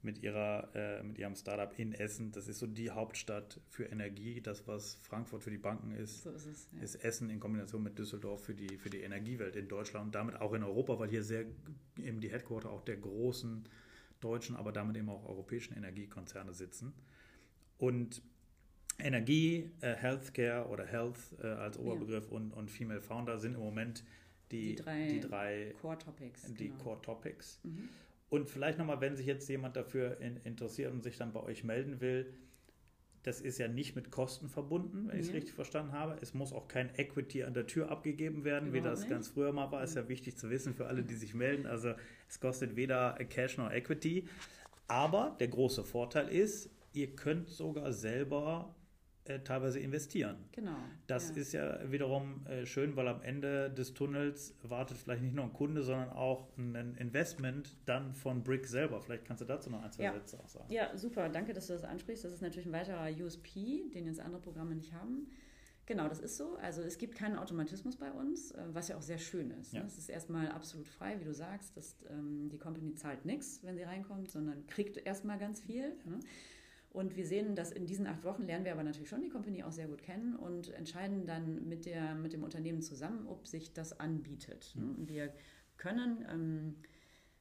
mit, ihrer, äh, mit ihrem Startup in Essen. Das ist so die Hauptstadt für Energie. Das, was Frankfurt für die Banken ist, so ist, es, ja. ist, Essen in Kombination mit Düsseldorf für die, für die Energiewelt in Deutschland und damit auch in Europa, weil hier sehr eben die Headquarter auch der großen deutschen, aber damit eben auch europäischen Energiekonzerne sitzen. Und Energie, äh, Healthcare oder Health äh, als Oberbegriff ja. und, und Female Founder sind im Moment die, die, drei, die drei, Core Topics. Die genau. Core Topics. Mhm. Und vielleicht nochmal, wenn sich jetzt jemand dafür in, interessiert und sich dann bei euch melden will, das ist ja nicht mit Kosten verbunden, wenn ich es richtig verstanden habe. Es muss auch kein Equity an der Tür abgegeben werden, Überhaupt wie das nicht. ganz früher mal war. Ist ja wichtig zu wissen für alle, die sich melden. Also es kostet weder Cash noch Equity. Aber der große Vorteil ist, ihr könnt sogar selber äh, teilweise investieren. Genau. Das ja. ist ja wiederum äh, schön, weil am Ende des Tunnels wartet vielleicht nicht nur ein Kunde, sondern auch ein Investment dann von Brick selber. Vielleicht kannst du dazu noch ein, zwei ja. Sätze auch sagen. Ja, super. Danke, dass du das ansprichst. Das ist natürlich ein weiterer USP, den jetzt andere Programme nicht haben. Genau, das ist so. Also es gibt keinen Automatismus bei uns, äh, was ja auch sehr schön ist. Ne? Ja. Es ist erstmal absolut frei, wie du sagst. Dass, ähm, die Company zahlt nichts, wenn sie reinkommt, sondern kriegt erstmal ganz viel. Ne? Und wir sehen, dass in diesen acht Wochen lernen wir aber natürlich schon die Company auch sehr gut kennen und entscheiden dann mit, der, mit dem Unternehmen zusammen, ob sich das anbietet. Mhm. Wir können, ähm,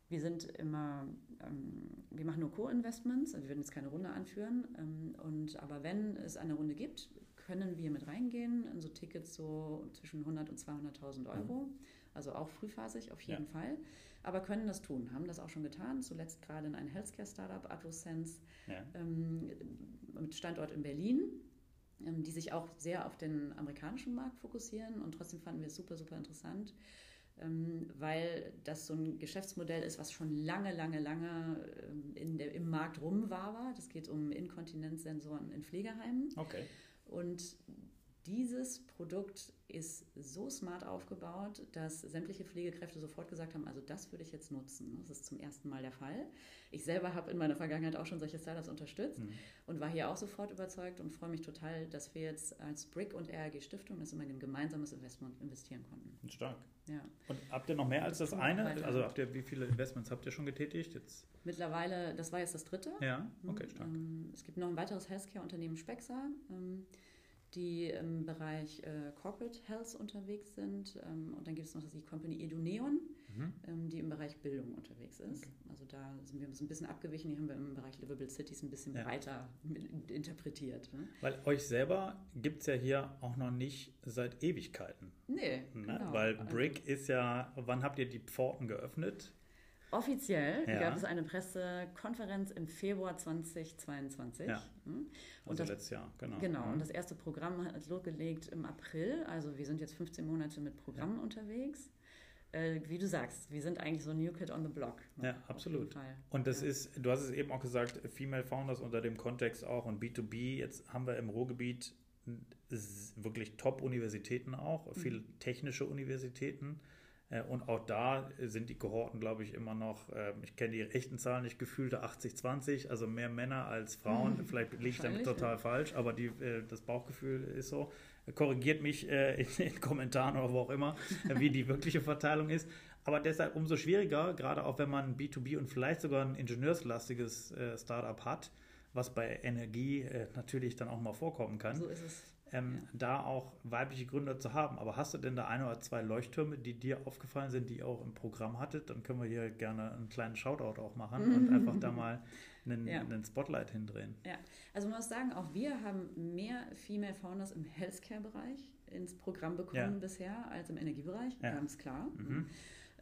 wir sind immer, ähm, wir machen nur Co-Investments, also wir werden jetzt keine Runde anführen. Ähm, und, aber wenn es eine Runde gibt, können wir mit reingehen in so Tickets so zwischen 100 und 200.000 Euro. Mhm. Also auch frühphasig auf jeden ja. Fall aber können das tun, haben das auch schon getan, zuletzt gerade in ein Healthcare-Startup, AdvoSense, ja. ähm, mit Standort in Berlin, ähm, die sich auch sehr auf den amerikanischen Markt fokussieren und trotzdem fanden wir es super, super interessant, ähm, weil das so ein Geschäftsmodell ist, was schon lange, lange, lange ähm, in der, im Markt rum war. Das geht um Inkontinenzsensoren in Pflegeheimen. Okay. Und dieses Produkt ist so smart aufgebaut, dass sämtliche Pflegekräfte sofort gesagt haben, also das würde ich jetzt nutzen. Das ist zum ersten Mal der Fall. Ich selber habe in meiner Vergangenheit auch schon solche Startups unterstützt mhm. und war hier auch sofort überzeugt und freue mich total, dass wir jetzt als Brick und RRG Stiftung das immer ein gemeinsames Investment investieren konnten. Stark. Ja. Und habt ihr noch mehr als das eine? Also habt ihr, wie viele Investments habt ihr schon getätigt? Jetzt? Mittlerweile, das war jetzt das dritte. Ja, okay, stark. Ähm, es gibt noch ein weiteres Healthcare-Unternehmen, Spexa. Die im Bereich äh, Corporate Health unterwegs sind. Ähm, und dann gibt es noch die Company Eduneon, mhm. ähm, die im Bereich Bildung unterwegs ist. Okay. Also da sind wir ein bisschen abgewichen, die haben wir im Bereich Livable Cities ein bisschen ja. breiter interpretiert. Ne? Weil euch selber gibt es ja hier auch noch nicht seit Ewigkeiten. Nee, ne? genau. Weil also Brick also, ist ja, wann habt ihr die Pforten geöffnet? Offiziell ja. gab es eine Pressekonferenz im Februar 2022. Ja. Hm? Und also das, letztes Jahr, genau. Genau, mhm. und das erste Programm hat losgelegt im April. Also wir sind jetzt 15 Monate mit Programmen ja. unterwegs. Äh, wie du sagst, wir sind eigentlich so New Kid on the Block. Ne? Ja, absolut. Und das ist, du hast es eben auch gesagt, Female Founders unter dem Kontext auch und B2B. Jetzt haben wir im Ruhrgebiet wirklich Top-Universitäten auch, viele mhm. technische Universitäten und auch da sind die Kohorten, glaube ich, immer noch, ähm, ich kenne die echten Zahlen nicht, gefühlte 80-20, also mehr Männer als Frauen. Mhm. Vielleicht liege ich damit total falsch, aber die, äh, das Bauchgefühl ist so. Korrigiert mich äh, in den Kommentaren oder wo auch immer, wie die wirkliche Verteilung ist. Aber deshalb umso schwieriger, gerade auch wenn man B2B und vielleicht sogar ein ingenieurslastiges äh, Startup hat, was bei Energie äh, natürlich dann auch mal vorkommen kann. So ist es. Ähm, ja. Da auch weibliche Gründer zu haben. Aber hast du denn da ein oder zwei Leuchttürme, die dir aufgefallen sind, die ihr auch im Programm hattet? Dann können wir hier gerne einen kleinen Shoutout auch machen und einfach da mal einen, ja. einen, Spotlight hindrehen. Ja, also man muss sagen, auch wir haben mehr Female Founders im Healthcare-Bereich ins Programm bekommen ja. bisher als im Energiebereich, ganz klar. Mhm.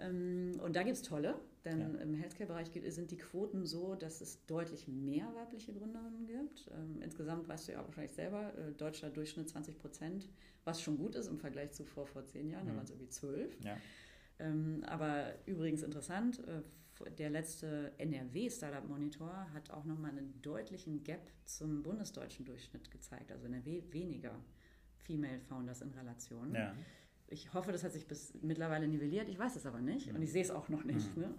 Ähm, und da gibt es tolle, denn ja. im Healthcare-Bereich sind die Quoten so, dass es deutlich mehr weibliche Gründerinnen gibt. Ähm, insgesamt weißt du ja wahrscheinlich selber, äh, deutscher Durchschnitt 20 Prozent, was schon gut ist im Vergleich zu vor, vor zehn Jahren, mhm. da waren es irgendwie zwölf. Ja. Ähm, aber übrigens interessant, äh, der letzte NRW Startup Monitor hat auch nochmal einen deutlichen Gap zum bundesdeutschen Durchschnitt gezeigt. Also NRW weniger Female Founders in Relation. Ja ich hoffe, das hat sich bis mittlerweile nivelliert. Ich weiß es aber nicht und ich sehe es auch noch nicht. Mhm. Ne?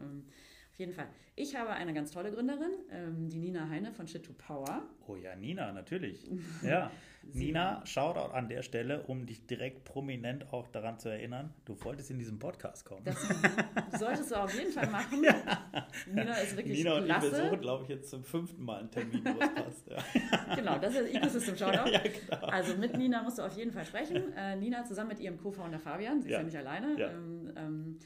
Auf jeden Fall. Ich habe eine ganz tolle Gründerin, ähm, die Nina Heine von Shit to Power. Oh ja, Nina, natürlich. Ja, Nina, Shoutout an der Stelle, um dich direkt prominent auch daran zu erinnern, du wolltest in diesem Podcast kommen. Das solltest du auf jeden Fall machen. Ja. Nina ist wirklich Nina und klasse. ich besuchen, glaube ich, jetzt zum fünften Mal einen Termin, wo es passt. Ja. Genau, das ist Ecosystem Shoutout. Ja, genau. Also mit Nina musst du auf jeden Fall sprechen. Äh, Nina zusammen mit ihrem Co-Founder Fabian, sie ist ja nicht alleine. Ähm, ähm, äh,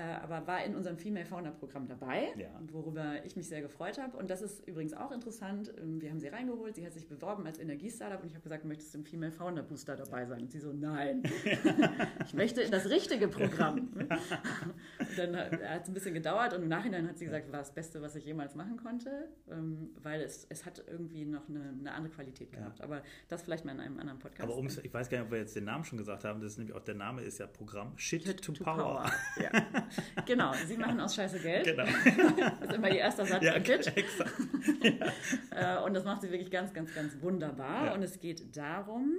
aber war in unserem Female Founder Programm dabei, ja. worüber ich mich sehr gefreut habe. Und das ist übrigens auch interessant. Ähm, wir haben sie reingeholt, sie hat sich beworben als Energiestartup und ich habe gesagt, möchtest du im Female Founder Booster dabei sein? Und sie so, nein, ich möchte in das richtige Programm. dann hat es ein bisschen gedauert und im Nachhinein hat sie gesagt, war das Beste, was ich jemals machen konnte, ähm, weil es, es hat irgendwie noch eine, eine andere Qualität gehabt. Ja. Aber das vielleicht mal in einem anderen Podcast. Aber ich weiß gar nicht, ob wir jetzt den Namen schon gesagt haben, das ist nämlich auch der Name ist ja Programm Shit, Shit to, to, Power. Power. Ja. genau, sie machen aus Scheiße Geld. Genau. Das ist immer ihr erster Satz ja, im Pitch. Exakt. Ja. Äh, und das macht sie wirklich ganz, ganz, ganz wunderbar. Ja. Und es geht darum,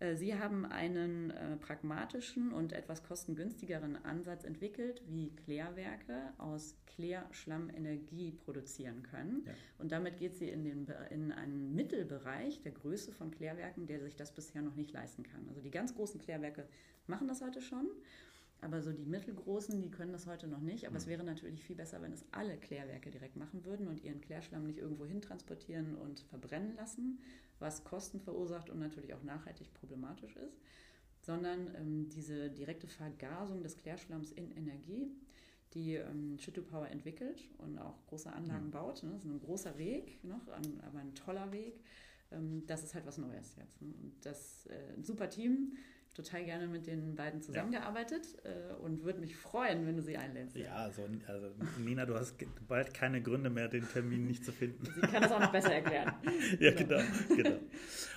äh, Sie haben einen äh, pragmatischen und etwas kostengünstigeren Ansatz entwickelt, wie Klärwerke aus Klärschlamm Energie produzieren können. Ja. Und damit geht sie in, den, in einen Mittelbereich der Größe von Klärwerken, der sich das bisher noch nicht leisten kann. Also die ganz großen Klärwerke machen das heute schon. Aber so die mittelgroßen, die können das heute noch nicht. Aber mhm. es wäre natürlich viel besser, wenn es alle Klärwerke direkt machen würden und ihren Klärschlamm nicht irgendwo hin transportieren und verbrennen lassen, was Kosten verursacht und natürlich auch nachhaltig problematisch ist, sondern ähm, diese direkte Vergasung des Klärschlamms in Energie, die ähm, Shittu Power entwickelt und auch große Anlagen mhm. baut. Ne? Das ist ein großer Weg noch, aber ein toller Weg. Ähm, das ist halt was Neues jetzt. Ne? Und das äh, ein super Team total gerne mit den beiden zusammengearbeitet ja. äh, und würde mich freuen, wenn du sie einlädst. Ja, also, also, Nina, du hast bald keine Gründe mehr, den Termin nicht zu finden. Sie kann das auch noch besser erklären. ja, genau. genau, genau.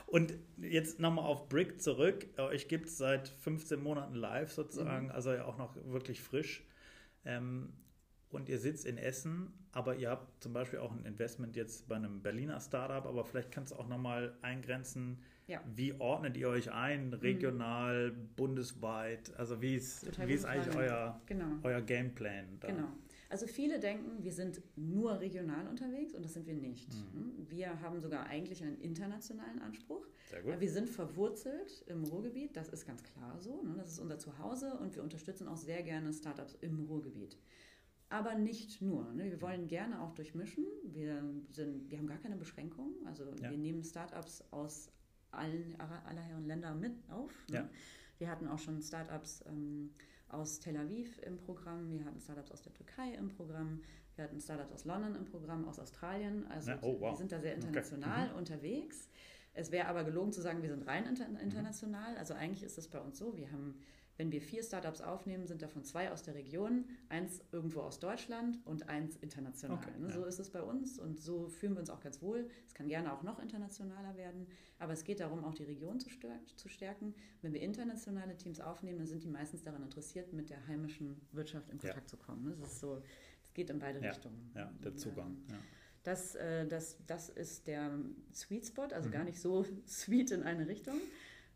Und jetzt nochmal auf Brick zurück. Euch gibt es seit 15 Monaten live sozusagen, mhm. also ja auch noch wirklich frisch. Ähm, und ihr sitzt in Essen, aber ihr habt zum Beispiel auch ein Investment jetzt bei einem Berliner Startup, aber vielleicht kannst du auch nochmal eingrenzen, ja. Wie ordnet ihr euch ein, mhm. regional, mhm. bundesweit? Also wie ist, wie ist eigentlich euer, genau. euer Gameplan? Da? Genau. Also viele denken, wir sind nur regional unterwegs und das sind wir nicht. Mhm. Hm? Wir haben sogar eigentlich einen internationalen Anspruch. Sehr gut. Wir sind verwurzelt im Ruhrgebiet, das ist ganz klar so. Ne? Das ist unser Zuhause und wir unterstützen auch sehr gerne Startups im Ruhrgebiet aber nicht nur. Ne? Wir wollen gerne auch durchmischen. Wir, sind, wir haben gar keine Beschränkungen. Also ja. wir nehmen Startups aus allen, aller Herren Länder mit auf. Ne? Ja. Wir hatten auch schon Startups ähm, aus Tel Aviv im Programm, wir hatten Startups aus der Türkei im Programm, wir hatten Startups aus London im Programm, aus Australien. Also ja, oh, wow. wir sind da sehr international okay. mhm. unterwegs. Es wäre aber gelogen zu sagen, wir sind rein inter international. Also eigentlich ist es bei uns so, wir haben wenn wir vier Startups aufnehmen, sind davon zwei aus der Region, eins irgendwo aus Deutschland und eins international. Okay, ne? ja. So ist es bei uns und so fühlen wir uns auch ganz wohl. Es kann gerne auch noch internationaler werden, aber es geht darum, auch die Region zu, stärken. Wenn wir internationale Teams aufnehmen, dann sind die meistens daran interessiert, mit der heimischen Wirtschaft in Kontakt ja. zu kommen. Das ist so, es geht in beide ja, Richtungen. Ja, der Zugang. Ja. Das, äh, das, das ist der Sweet Spot, also mhm. gar nicht so sweet in eine Richtung.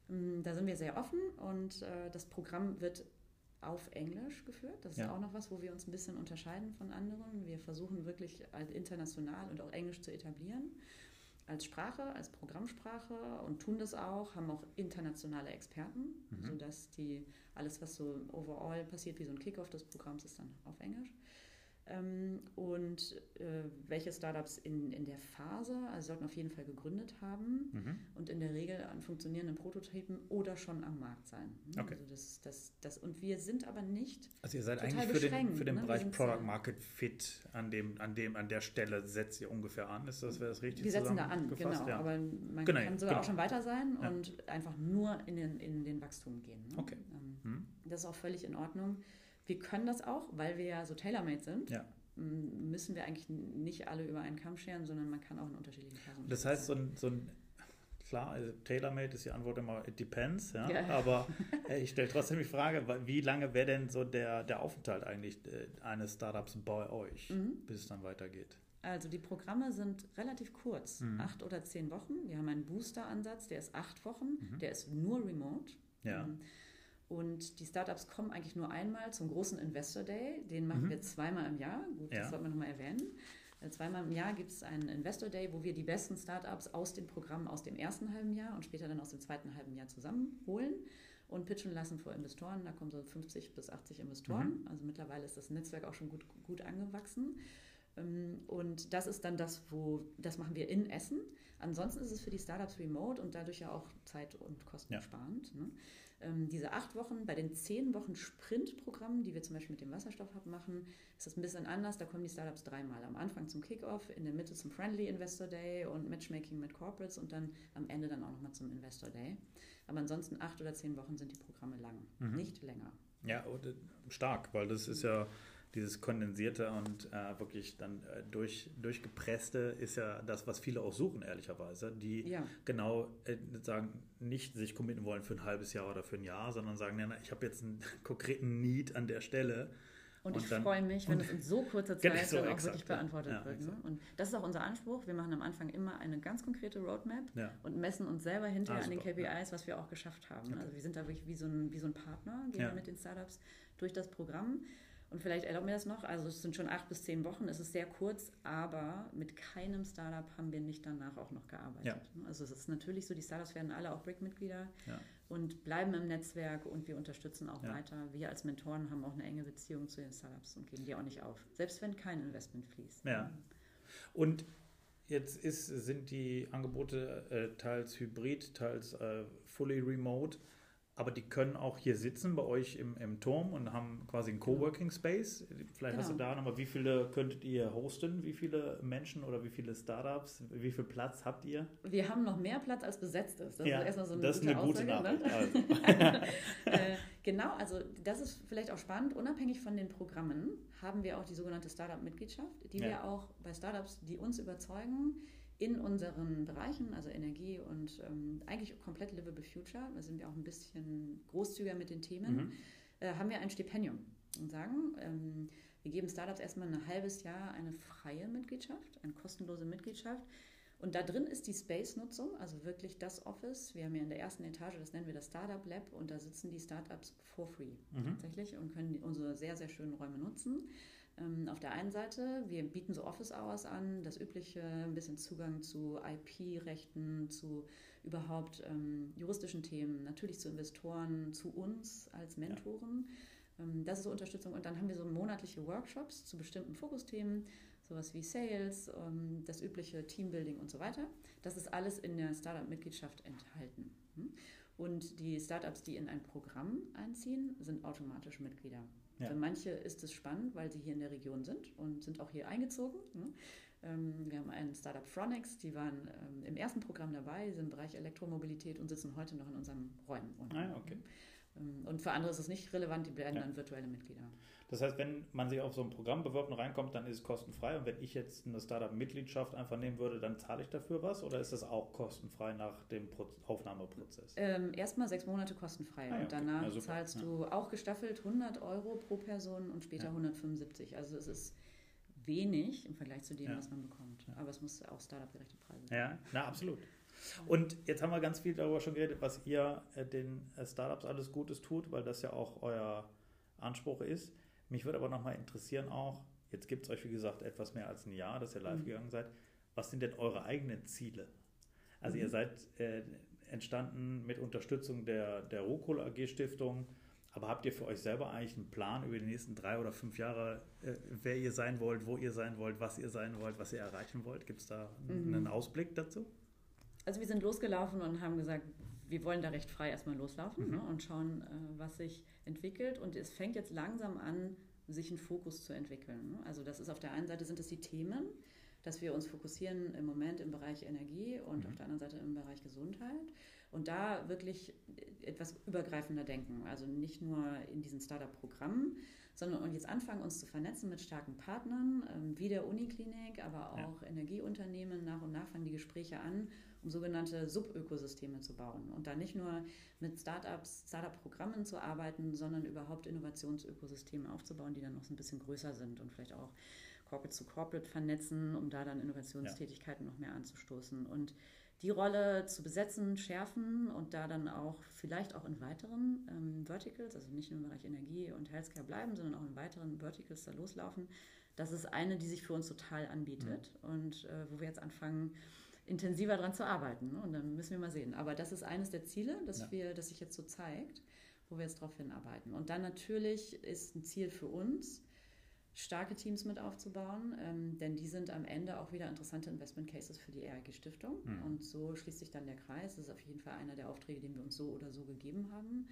Mm, da sind wir sehr offen und äh, das Programm wird auf Englisch geführt. Das ist ja. auch noch was, wo wir uns ein bisschen unterscheiden von anderen. Wir versuchen wirklich international und auch Englisch zu etablieren. als Sprache, als Programmsprache und tun das auch, haben auch internationale Experten, mhm. sodass die alles, was so overall passiert, wie so ein Kickoff des Programms, ist dann auf Englisch. Ähm, und äh, welche Startups in, in der Phase, also sollten auf jeden Fall gegründet haben mhm. und in der Regel an funktionierenden Prototypen oder schon am Markt sein. Ne? Okay. Also das, das, das, und wir sind aber nicht. Also ihr seid eigentlich für den, für den ne? Bereich Product Market Fit an dem, an dem, an der Stelle setzt ihr ungefähr an. Ist das, wäre das richtig? Wir setzen da an, genau. Ja. Aber man genau, kann sogar genau. auch schon weiter sein ja. und einfach nur in den, in den Wachstum gehen. Ne? Okay. Ähm, mhm. Das ist auch völlig in Ordnung. Wir können das auch, weil wir ja so tailor-made sind. Ja. Müssen wir eigentlich nicht alle über einen Kamm scheren, sondern man kann auch in unterschiedlichen Phasen. Das heißt, so ein, so ein klar, also tailor-made ist die Antwort immer, it depends, ja. ja. Aber äh, ich stelle trotzdem die Frage, wie lange wäre denn so der, der Aufenthalt eigentlich äh, eines Startups bei euch, mhm. bis es dann weitergeht? Also die Programme sind relativ kurz, mhm. acht oder zehn Wochen. Wir haben einen Booster-Ansatz, der ist acht Wochen, mhm. der ist nur remote. Ja. Und die Startups kommen eigentlich nur einmal zum großen Investor Day. Den machen mhm. wir zweimal im Jahr. Gut, ja. das sollte man nochmal erwähnen. Äh, zweimal im Jahr gibt es einen Investor Day, wo wir die besten Startups aus den Programmen aus dem ersten halben Jahr und später dann aus dem zweiten halben Jahr zusammenholen und pitchen lassen vor Investoren. Da kommen so 50 bis 80 Investoren. Mhm. Also mittlerweile ist das Netzwerk auch schon gut, gut angewachsen. Ähm, und das ist dann das, wo das machen wir in Essen. Ansonsten ist es für die Startups remote und dadurch ja auch zeit- und kostensparend. Ja. Ne? Ähm, diese acht Wochen, bei den zehn Wochen Sprintprogrammen, die wir zum Beispiel mit dem Wasserstoffhub machen, ist das ein bisschen anders. Da kommen die Startups dreimal. Am Anfang zum Kickoff, in der Mitte zum Friendly Investor Day und Matchmaking mit Corporates und dann am Ende dann auch nochmal zum Investor Day. Aber ansonsten acht oder zehn Wochen sind die Programme lang, mhm. nicht länger. Ja, äh, stark, weil das ist ja dieses kondensierte und äh, wirklich dann äh, durch, durchgepresste ist ja das, was viele auch suchen, ehrlicherweise, die ja. genau äh, sagen, nicht sich committen wollen für ein halbes Jahr oder für ein Jahr, sondern sagen, ja, ich habe jetzt einen konkreten Need an der Stelle. Und, und ich freue mich, wenn es in so kurzer Zeit so, auch exakt, wirklich beantwortet ja, wird. Ne? Und das ist auch unser Anspruch. Wir machen am Anfang immer eine ganz konkrete Roadmap ja. und messen uns selber hinterher ah, an den KPIs, was wir auch geschafft haben. Okay. Also wir sind da wirklich wie so ein, wie so ein Partner, gehen wir mit den Startups durch das Programm. Und vielleicht erlaubt mir das noch, also es sind schon acht bis zehn Wochen, es ist sehr kurz, aber mit keinem Startup haben wir nicht danach auch noch gearbeitet. Ja. Also es ist natürlich so, die Startups werden alle auch Brick-Mitglieder ja. und bleiben im Netzwerk und wir unterstützen auch ja. weiter. Wir als Mentoren haben auch eine enge Beziehung zu den Startups und geben die auch nicht auf, selbst wenn kein Investment fließt. Ja. Und jetzt ist, sind die Angebote äh, teils hybrid, teils äh, fully remote aber die können auch hier sitzen bei euch im, im Turm und haben quasi einen Coworking Space. Vielleicht genau. hast du genau. da nochmal, wie viele könntet ihr hosten? Wie viele Menschen oder wie viele Startups? Wie viel Platz habt ihr? Wir haben noch mehr Platz als besetzt ist. Das ja, ist erstmal so eine das gute, ist eine gute Aussage, ne? Nachricht. Ne? Also. genau, also das ist vielleicht auch spannend. Unabhängig von den Programmen haben wir auch die sogenannte Startup-Mitgliedschaft, die ja. wir auch bei Startups, die uns überzeugen, in unseren Bereichen, also Energie und ähm, eigentlich komplett Livable Future, da sind wir auch ein bisschen großzügiger mit den Themen, mhm. äh, haben wir ein Stipendium und sagen, ähm, wir geben Startups erstmal ein halbes Jahr eine freie Mitgliedschaft, eine kostenlose Mitgliedschaft. Und da drin ist die Space-Nutzung, also wirklich das Office. Wir haben ja in der ersten Etage, das nennen wir das Startup Lab, und da sitzen die Startups for free mhm. tatsächlich und können unsere sehr, sehr schönen Räume nutzen. Ähm, auf der einen Seite, wir bieten so Office Hours an, das übliche, ein bisschen Zugang zu IP-Rechten, zu überhaupt ähm, juristischen Themen, natürlich zu Investoren, zu uns als Mentoren. Ja. Ähm, das ist so Unterstützung. Und dann haben wir so monatliche Workshops zu bestimmten Fokusthemen, sowas wie Sales, ähm, das übliche Teambuilding und so weiter. Das ist alles in der Startup-Mitgliedschaft enthalten. Hm? Und die Startups, die in ein Programm einziehen, sind automatisch Mitglieder. Ja. Für manche ist es spannend, weil sie hier in der Region sind und sind auch hier eingezogen. Ne? Ähm, wir haben ein Startup Fronex, die waren ähm, im ersten Programm dabei, sind im Bereich Elektromobilität und sitzen heute noch in unseren Räumen. Ah, okay. Ähm, und für andere ist es nicht relevant, die werden ja. dann virtuelle Mitglieder. Das heißt, wenn man sich auf so ein Programm bewirbt und reinkommt, dann ist es kostenfrei. Und wenn ich jetzt eine Startup-Mitgliedschaft einfach nehmen würde, dann zahle ich dafür was? Oder ist das auch kostenfrei nach dem Pro Aufnahmeprozess? Ähm, Erstmal sechs Monate kostenfrei. Ah, ja, und danach okay. ja, zahlst ja. du auch gestaffelt 100 Euro pro Person und später 175. Also es ist wenig im Vergleich zu dem, was man bekommt. Aber es muss auch Startup-gerechte Preise sein. Ja, na absolut. Und jetzt haben wir ganz viel darüber schon geredet, was ihr äh, den äh, Startups alles Gutes tut, weil das ja auch euer Anspruch ist. Mich würde aber nochmal interessieren auch, jetzt gibt es euch wie gesagt etwas mehr als ein Jahr, dass ihr live mhm. gegangen seid. was sind denn eure eigenen Ziele? Also mhm. ihr seid äh, entstanden mit Unterstützung der, der Rohkohle AG Stiftung. Aber habt ihr für euch selber eigentlich einen Plan über die nächsten drei oder fünf Jahre, äh, wer ihr sein wollt, wo ihr sein wollt, was ihr sein wollt, was ihr erreichen wollt? Gibt es da mhm. einen Ausblick dazu? Also wir sind losgelaufen und haben gesagt, wir wollen da recht frei erstmal loslaufen mhm. ne, und schauen, äh, was sich entwickelt. Und es fängt jetzt langsam an, sich einen Fokus zu entwickeln. Ne? Also das ist auf der einen Seite sind es die Themen, dass wir uns fokussieren im Moment im Bereich Energie und mhm. auf der anderen Seite im Bereich Gesundheit. Und da wirklich etwas übergreifender denken. Also nicht nur in diesen Startup-Programmen, sondern und jetzt anfangen, uns zu vernetzen mit starken Partnern, ähm, wie der Uniklinik, aber auch ja. Energieunternehmen. Nach und nach fangen die Gespräche an, um sogenannte Subökosysteme zu bauen. Und da nicht nur mit Startups, Startup-Programmen zu arbeiten, sondern überhaupt Innovationsökosysteme aufzubauen, die dann noch so ein bisschen größer sind und vielleicht auch Corporate zu Corporate vernetzen, um da dann Innovationstätigkeiten ja. noch mehr anzustoßen. Und die Rolle zu besetzen, schärfen und da dann auch vielleicht auch in weiteren ähm, Verticals, also nicht nur im Bereich Energie und Healthcare bleiben, sondern auch in weiteren Verticals da loslaufen. Das ist eine, die sich für uns total anbietet mhm. und äh, wo wir jetzt anfangen, intensiver daran zu arbeiten. Ne? Und dann müssen wir mal sehen. Aber das ist eines der Ziele, dass ja. wir, das sich jetzt so zeigt, wo wir jetzt darauf hinarbeiten. Und dann natürlich ist ein Ziel für uns, starke Teams mit aufzubauen, ähm, denn die sind am Ende auch wieder interessante Investment Cases für die RIG Stiftung. Mhm. Und so schließt sich dann der Kreis. Das ist auf jeden Fall einer der Aufträge, den wir uns so oder so gegeben haben.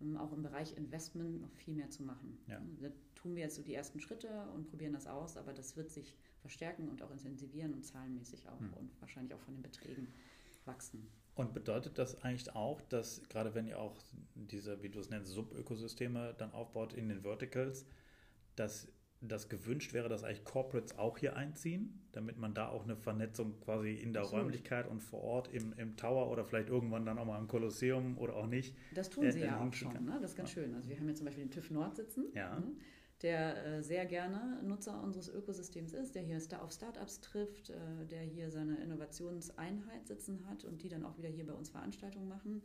Um auch im Bereich Investment noch viel mehr zu machen. Ja. Da tun wir jetzt so die ersten Schritte und probieren das aus, aber das wird sich verstärken und auch intensivieren und zahlenmäßig auch mhm. und wahrscheinlich auch von den Beträgen wachsen. Und bedeutet das eigentlich auch, dass gerade wenn ihr auch diese, wie du es nennst, Subökosysteme dann aufbaut in den Verticals, dass das gewünscht wäre, dass eigentlich Corporates auch hier einziehen, damit man da auch eine Vernetzung quasi in der Absolut. Räumlichkeit und vor Ort im, im Tower oder vielleicht irgendwann dann auch mal im Kolosseum oder auch nicht. Das tun sie äh, ja auch schon, ne? das ist ganz ja. schön. Also wir haben hier zum Beispiel den TÜV Nord sitzen, ja. ne? der äh, sehr gerne Nutzer unseres Ökosystems ist, der hier auf Startups trifft, äh, der hier seine Innovationseinheit sitzen hat und die dann auch wieder hier bei uns Veranstaltungen machen.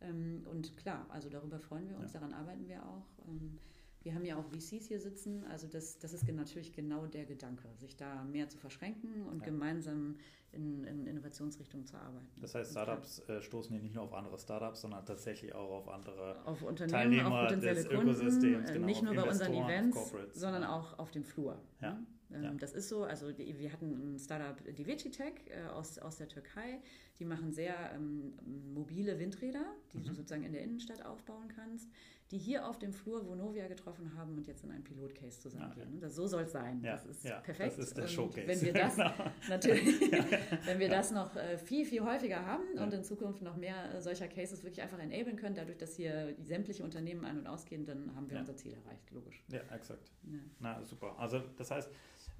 Ähm, und klar, also darüber freuen wir uns, ja. daran arbeiten wir auch. Ähm, wir haben ja auch VCs hier sitzen, also das, das ist natürlich genau der Gedanke, sich da mehr zu verschränken und ja. gemeinsam in, in Innovationsrichtungen zu arbeiten. Das heißt, Startups äh, stoßen hier nicht nur auf andere Startups, sondern tatsächlich auch auf andere auf Unternehmen, Teilnehmer auf potenzielle des Kunden, Ökosystems. Äh, genau, nicht nur bei unseren Events, sondern auch auf dem Flur. Ja. Ne? Ähm, ja. Das ist so, also die, wir hatten ein Startup, die Vigitech äh, aus, aus der Türkei, die machen sehr ähm, mobile Windräder, die mhm. du sozusagen in der Innenstadt aufbauen kannst die hier auf dem Flur Vonovia getroffen haben und jetzt in einen Pilotcase zusammengehen. Okay. Das, so soll es sein. Ja, das ist ja, perfekt. Das ist der Showcase. Wenn wir das genau. natürlich, wenn wir das noch äh, viel, viel häufiger haben ja. und in Zukunft noch mehr äh, solcher Cases wirklich einfach enablen können, dadurch, dass hier sämtliche Unternehmen ein- und ausgehen, dann haben wir unser Ziel erreicht, logisch. Ja, exakt. Na, super. Also das heißt,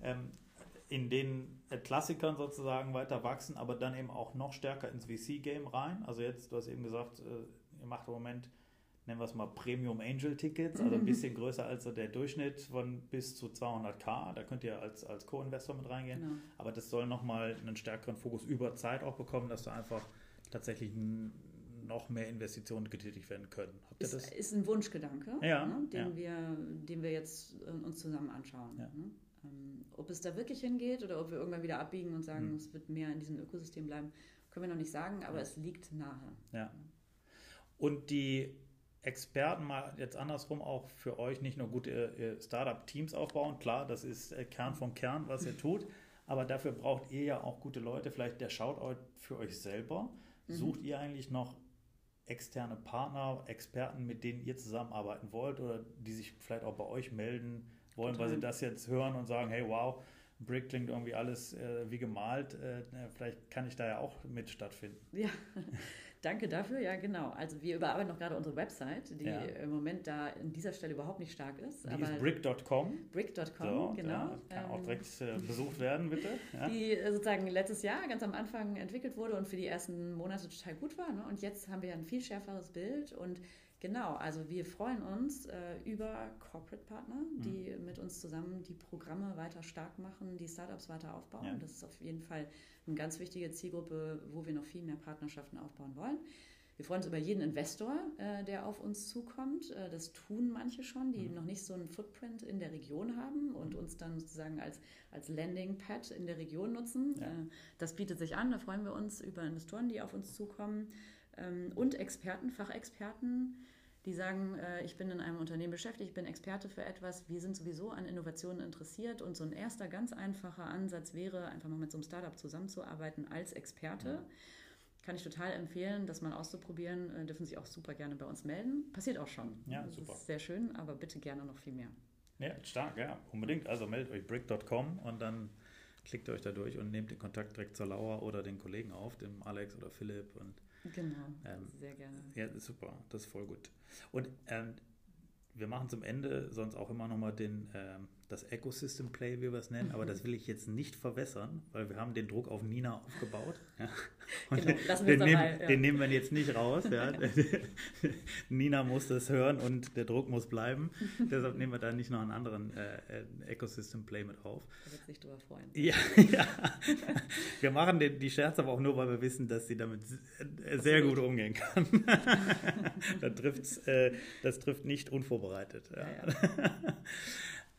ähm, in den äh, Klassikern sozusagen weiter wachsen, aber dann eben auch noch stärker ins VC-Game rein. Also jetzt, du hast eben gesagt, ihr macht im Moment nennen wir es mal Premium Angel Tickets, also ein bisschen größer als so der Durchschnitt von bis zu 200k. Da könnt ihr als, als Co-Investor mit reingehen. Genau. Aber das soll nochmal einen stärkeren Fokus über Zeit auch bekommen, dass du einfach tatsächlich noch mehr Investitionen getätigt werden können. Habt ihr ist, das? ist ein Wunschgedanke, ja, ne, den, ja. Wir, den wir jetzt äh, uns zusammen anschauen. Ja. Ne? Ähm, ob es da wirklich hingeht oder ob wir irgendwann wieder abbiegen und sagen, hm. es wird mehr in diesem Ökosystem bleiben, können wir noch nicht sagen, aber es liegt nahe. Ja. Und die Experten mal jetzt andersrum auch für euch nicht nur gute Startup-Teams aufbauen. Klar, das ist äh, Kern vom Kern, was ihr tut. Aber dafür braucht ihr ja auch gute Leute. Vielleicht der Shoutout für euch selber. Mhm. Sucht ihr eigentlich noch externe Partner, Experten, mit denen ihr zusammenarbeiten wollt oder die sich vielleicht auch bei euch melden wollen, Total. weil sie das jetzt hören und sagen, hey, wow, Brick klingt irgendwie alles äh, wie gemalt. Äh, vielleicht kann ich da ja auch mit stattfinden. Ja, Danke dafür, ja genau. Also wir überarbeiten noch gerade unsere Website, die ja. im Moment da an dieser Stelle überhaupt nicht stark ist. Die ist brick.com. Brick.com, so, genau. kann auch ähm, direkt äh, besucht werden, bitte. Ja. Die äh, sozusagen letztes Jahr ganz am Anfang entwickelt wurde und für die ersten Monate total gut war. Ne? Und jetzt haben wir ein viel schärferes Bild und Genau, also wir freuen uns äh, über Corporate-Partner, die mhm. mit uns zusammen die Programme weiter stark machen, die Startups weiter aufbauen. Ja. Das ist auf jeden Fall eine ganz wichtige Zielgruppe, wo wir noch viel mehr Partnerschaften aufbauen wollen. wir freuen uns über jeden Investor, äh, der auf uns zukommt. Äh, das tun manche schon, die mhm. noch nicht so einen Footprint in der Region haben und uns dann sozusagen als, als Landing-Pad in der Region nutzen. Ja. Äh, das bietet sich an, da freuen wir uns über Investoren, die auf uns zukommen. Ähm, und Experten, Fachexperten, die sagen, äh, ich bin in einem Unternehmen beschäftigt, ich bin Experte für etwas, wir sind sowieso an Innovationen interessiert und so ein erster ganz einfacher Ansatz wäre, einfach mal mit so einem Startup zusammenzuarbeiten als Experte. Ja kann ich total empfehlen, das mal auszuprobieren. Äh, dürfen sich auch super gerne bei uns melden. Passiert auch schon. Ja, das super. ist sehr schön, aber bitte gerne noch viel mehr. Ja, stark, ja, unbedingt. Also meldet euch brick.com und dann klickt euch da durch und nehmt den Kontakt direkt zur Laura oder den Kollegen auf, dem Alex oder Philipp. Und, genau, ähm, sehr gerne. Ja, super, das ist voll gut. Und ähm, wir machen zum Ende sonst auch immer nochmal den, ähm, das Ecosystem Play, wie wir es nennen, aber das will ich jetzt nicht verwässern, weil wir haben den Druck auf Nina aufgebaut. Ja. Genau, den, den, nehmen, ja. den, nehmen, wir jetzt nicht raus. Ja. Nina muss das hören und der Druck muss bleiben. Deshalb nehmen wir da nicht noch einen anderen äh, äh Ecosystem Play mit auf. Da wird sich drüber freuen. Ja, ja. Wir machen den, die Scherze aber auch nur, weil wir wissen, dass sie damit sehr gut umgehen kann. das, trifft, äh, das trifft nicht unvorbereitet. Ja.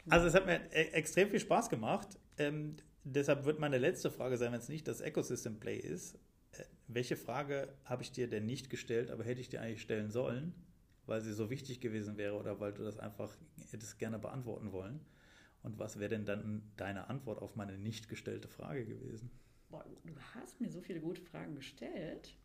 Also es hat mir e extrem viel Spaß gemacht. Ähm, deshalb wird meine letzte Frage sein, wenn es nicht das Ecosystem Play ist. Äh, welche Frage habe ich dir denn nicht gestellt, aber hätte ich dir eigentlich stellen sollen, weil sie so wichtig gewesen wäre oder weil du das einfach hättest gerne beantworten wollen? Und was wäre denn dann deine Antwort auf meine nicht gestellte Frage gewesen? Boah, du hast mir so viele gute Fragen gestellt.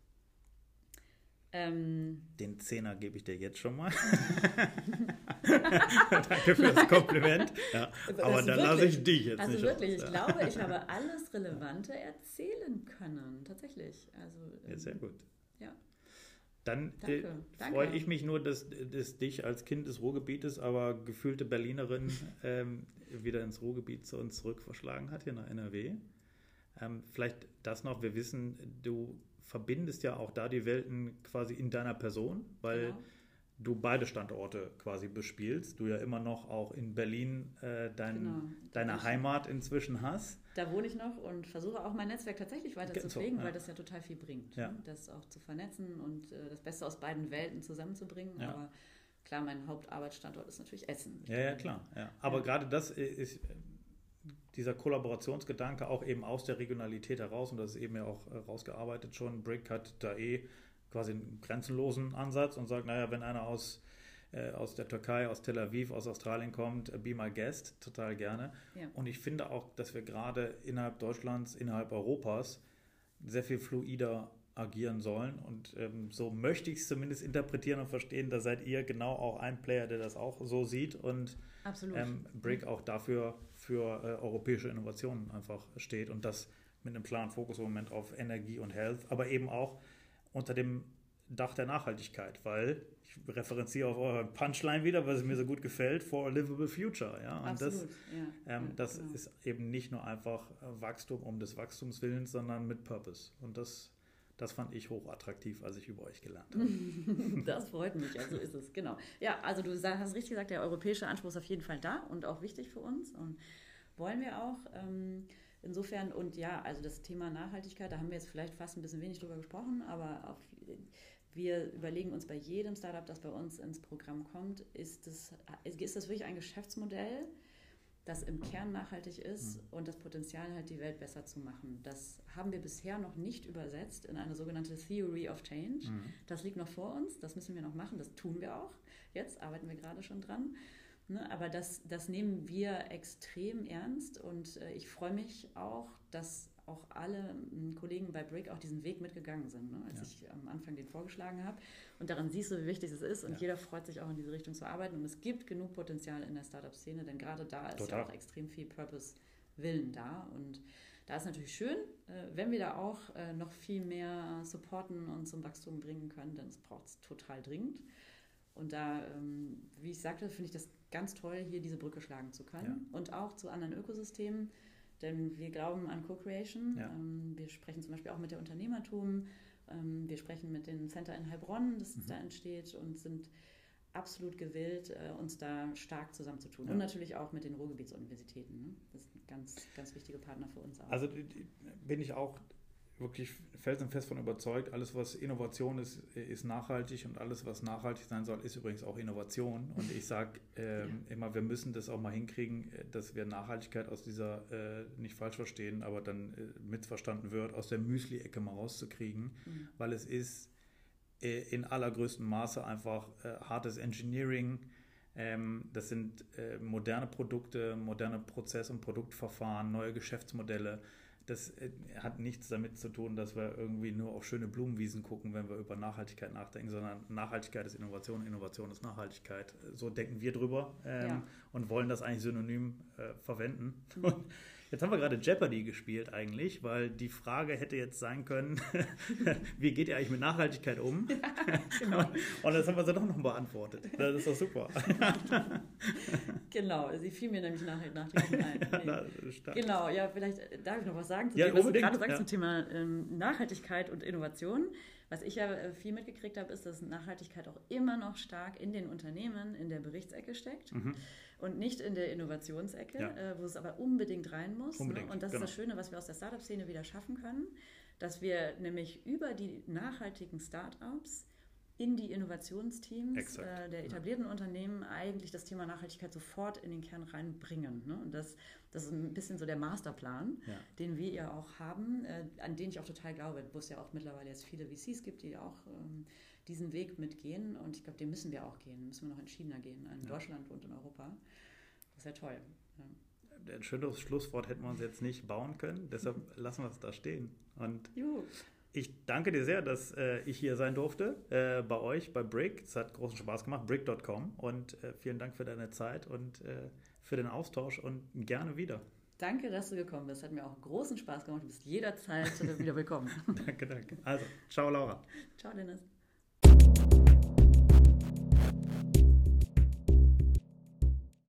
Ähm, Den Zehner gebe ich dir jetzt schon mal. Danke für das Kompliment. Ja, aber dann lasse ich dich jetzt also nicht wirklich, aus, ich glaube, ich habe alles Relevante erzählen können. Tatsächlich. Also, ja, sehr gut. Ja. Dann äh, freue ich mich nur, dass, dass dich als Kind des Ruhrgebietes, aber gefühlte Berlinerin ähm, wieder ins Ruhrgebiet zu uns zurück verschlagen hat, hier nach NRW. Ähm, vielleicht das noch, wir wissen, du verbindest ja auch da die Welten quasi in deiner Person, weil genau. Du beide Standorte quasi bespielst. Du ja immer noch auch in Berlin äh, dein, genau. deine Heimat inzwischen hast. Da wohne ich noch und versuche auch mein Netzwerk tatsächlich weiter zu pflegen, ja. weil das ja total viel bringt. Ja. Ne? Das auch zu vernetzen und äh, das Beste aus beiden Welten zusammenzubringen. Ja. Aber klar, mein Hauptarbeitsstandort ist natürlich Essen. Ja, ja, klar. Ja. Aber gerade das ist dieser Kollaborationsgedanke auch eben aus der Regionalität heraus, und das ist eben ja auch äh, rausgearbeitet schon, Brick hat da eh quasi einen grenzenlosen Ansatz und sagt, naja, wenn einer aus, äh, aus der Türkei, aus Tel Aviv, aus Australien kommt, äh, be my guest, total gerne. Ja. Und ich finde auch, dass wir gerade innerhalb Deutschlands, innerhalb Europas sehr viel fluider agieren sollen. Und ähm, so möchte ich es zumindest interpretieren und verstehen. Da seid ihr genau auch ein Player, der das auch so sieht und ähm, Brick auch dafür für äh, europäische Innovationen einfach steht und das mit einem klaren Fokus im Moment auf Energie und Health, aber eben auch unter dem Dach der Nachhaltigkeit, weil ich referenziere auf euren Punchline wieder, weil es mir so gut gefällt, for a livable future. Ja? Und Absolut, das, ja. Ähm, das genau. ist eben nicht nur einfach Wachstum um des Wachstums willens, sondern mit Purpose. Und das, das fand ich hochattraktiv, als ich über euch gelernt habe. das freut mich, also ist es, genau. Ja, also du hast richtig gesagt, der europäische Anspruch ist auf jeden Fall da und auch wichtig für uns und wollen wir auch. Ähm, insofern, und ja, also das Thema Nachhaltigkeit, da haben wir jetzt vielleicht fast ein bisschen wenig drüber gesprochen, aber auf, wir überlegen uns bei jedem Startup, das bei uns ins Programm kommt, ist das, ist das wirklich ein Geschäftsmodell, das im Kern nachhaltig ist mhm. und das Potenzial hat, die Welt besser zu machen. Das haben wir bisher noch nicht übersetzt in eine sogenannte Theory of Change. Mhm. Das liegt noch vor uns, das müssen wir noch machen, das tun wir auch. Jetzt arbeiten wir gerade schon dran. Ne, aber das, das nehmen wir extrem ernst und äh, ich freue mich auch, dass auch alle ähm, Kollegen bei Brick auch diesen Weg mitgegangen sind, ne, als ja. ich am Anfang den vorgeschlagen habe. Und daran siehst du, wie wichtig es ist und ja. jeder freut sich auch in diese Richtung zu arbeiten. Und es gibt genug Potenzial in der Startup-Szene, denn gerade da ist Total. ja auch extrem viel Purpose-Willen da. Und da ist natürlich schön, äh, wenn wir da auch äh, noch viel mehr supporten und zum Wachstum bringen können, denn es braucht es total dringend. Und da, ähm, wie ich sagte, finde ich das ganz toll, hier diese Brücke schlagen zu können. Ja. Und auch zu anderen Ökosystemen, denn wir glauben an Co-Creation. Ja. Ähm, wir sprechen zum Beispiel auch mit der Unternehmertum. Ähm, wir sprechen mit dem Center in Heilbronn, das mhm. da entsteht und sind absolut gewillt, äh, uns da stark zusammenzutun. Ja. Und natürlich auch mit den Ruhrgebietsuniversitäten. Ne? Das sind ganz, ganz wichtige Partner für uns auch. Also bin ich auch wirklich felsenfest von überzeugt, alles, was Innovation ist, ist nachhaltig und alles, was nachhaltig sein soll, ist übrigens auch Innovation. Und ich sage äh, ja. immer, wir müssen das auch mal hinkriegen, dass wir Nachhaltigkeit aus dieser, äh, nicht falsch verstehen, aber dann äh, missverstanden wird, aus der Müsli-Ecke mal rauszukriegen, mhm. weil es ist äh, in allergrößtem Maße einfach äh, hartes Engineering. Ähm, das sind äh, moderne Produkte, moderne Prozess- und Produktverfahren, neue Geschäftsmodelle das äh, hat nichts damit zu tun, dass wir irgendwie nur auf schöne Blumenwiesen gucken, wenn wir über Nachhaltigkeit nachdenken, sondern Nachhaltigkeit ist Innovation, Innovation ist Nachhaltigkeit. So denken wir drüber ähm, ja. und wollen das eigentlich synonym äh, verwenden. Mhm. Jetzt haben wir gerade Jeopardy gespielt eigentlich, weil die Frage hätte jetzt sein können, wie geht ihr eigentlich mit Nachhaltigkeit um? Ja, genau. Und das haben wir so doch noch beantwortet. Das ist doch super. genau, sie fiel mir nämlich nachher nachträglich ein. Nee. genau, ja, vielleicht darf ich noch was sagen zu ja, dem, was du gerade sagst ja. zum Thema ähm, Nachhaltigkeit und Innovation. Was ich ja äh, viel mitgekriegt habe, ist, dass Nachhaltigkeit auch immer noch stark in den Unternehmen in der Berichtsecke steckt. Mhm und nicht in der Innovationsecke, ja. äh, wo es aber unbedingt rein muss. Ne? Unbedingt, ne? Und das genau. ist das Schöne, was wir aus der Startup-Szene wieder schaffen können, dass wir nämlich über die nachhaltigen Startups in die Innovationsteams äh, der etablierten ja. Unternehmen eigentlich das Thema Nachhaltigkeit sofort in den Kern reinbringen. Ne? Und das, das ist ein bisschen so der Masterplan, ja. den wir ja auch haben, äh, an den ich auch total glaube, wo es ja auch mittlerweile jetzt viele VCs gibt, die auch ähm, diesen Weg mitgehen. Und ich glaube, den müssen wir auch gehen, müssen wir noch entschiedener gehen, in ja. Deutschland und in Europa. Das toll. Ja. Ein schöneres Schlusswort hätten wir uns jetzt nicht bauen können, deshalb lassen wir es da stehen. Und Juhu. Ich danke dir sehr, dass äh, ich hier sein durfte äh, bei euch, bei Brick. Es hat großen Spaß gemacht, brick.com. Und äh, vielen Dank für deine Zeit und äh, für den Austausch und gerne wieder. Danke, dass du gekommen bist. Hat mir auch großen Spaß gemacht. Du bist jederzeit wieder willkommen. danke, danke. Also, ciao Laura. Ciao Dennis.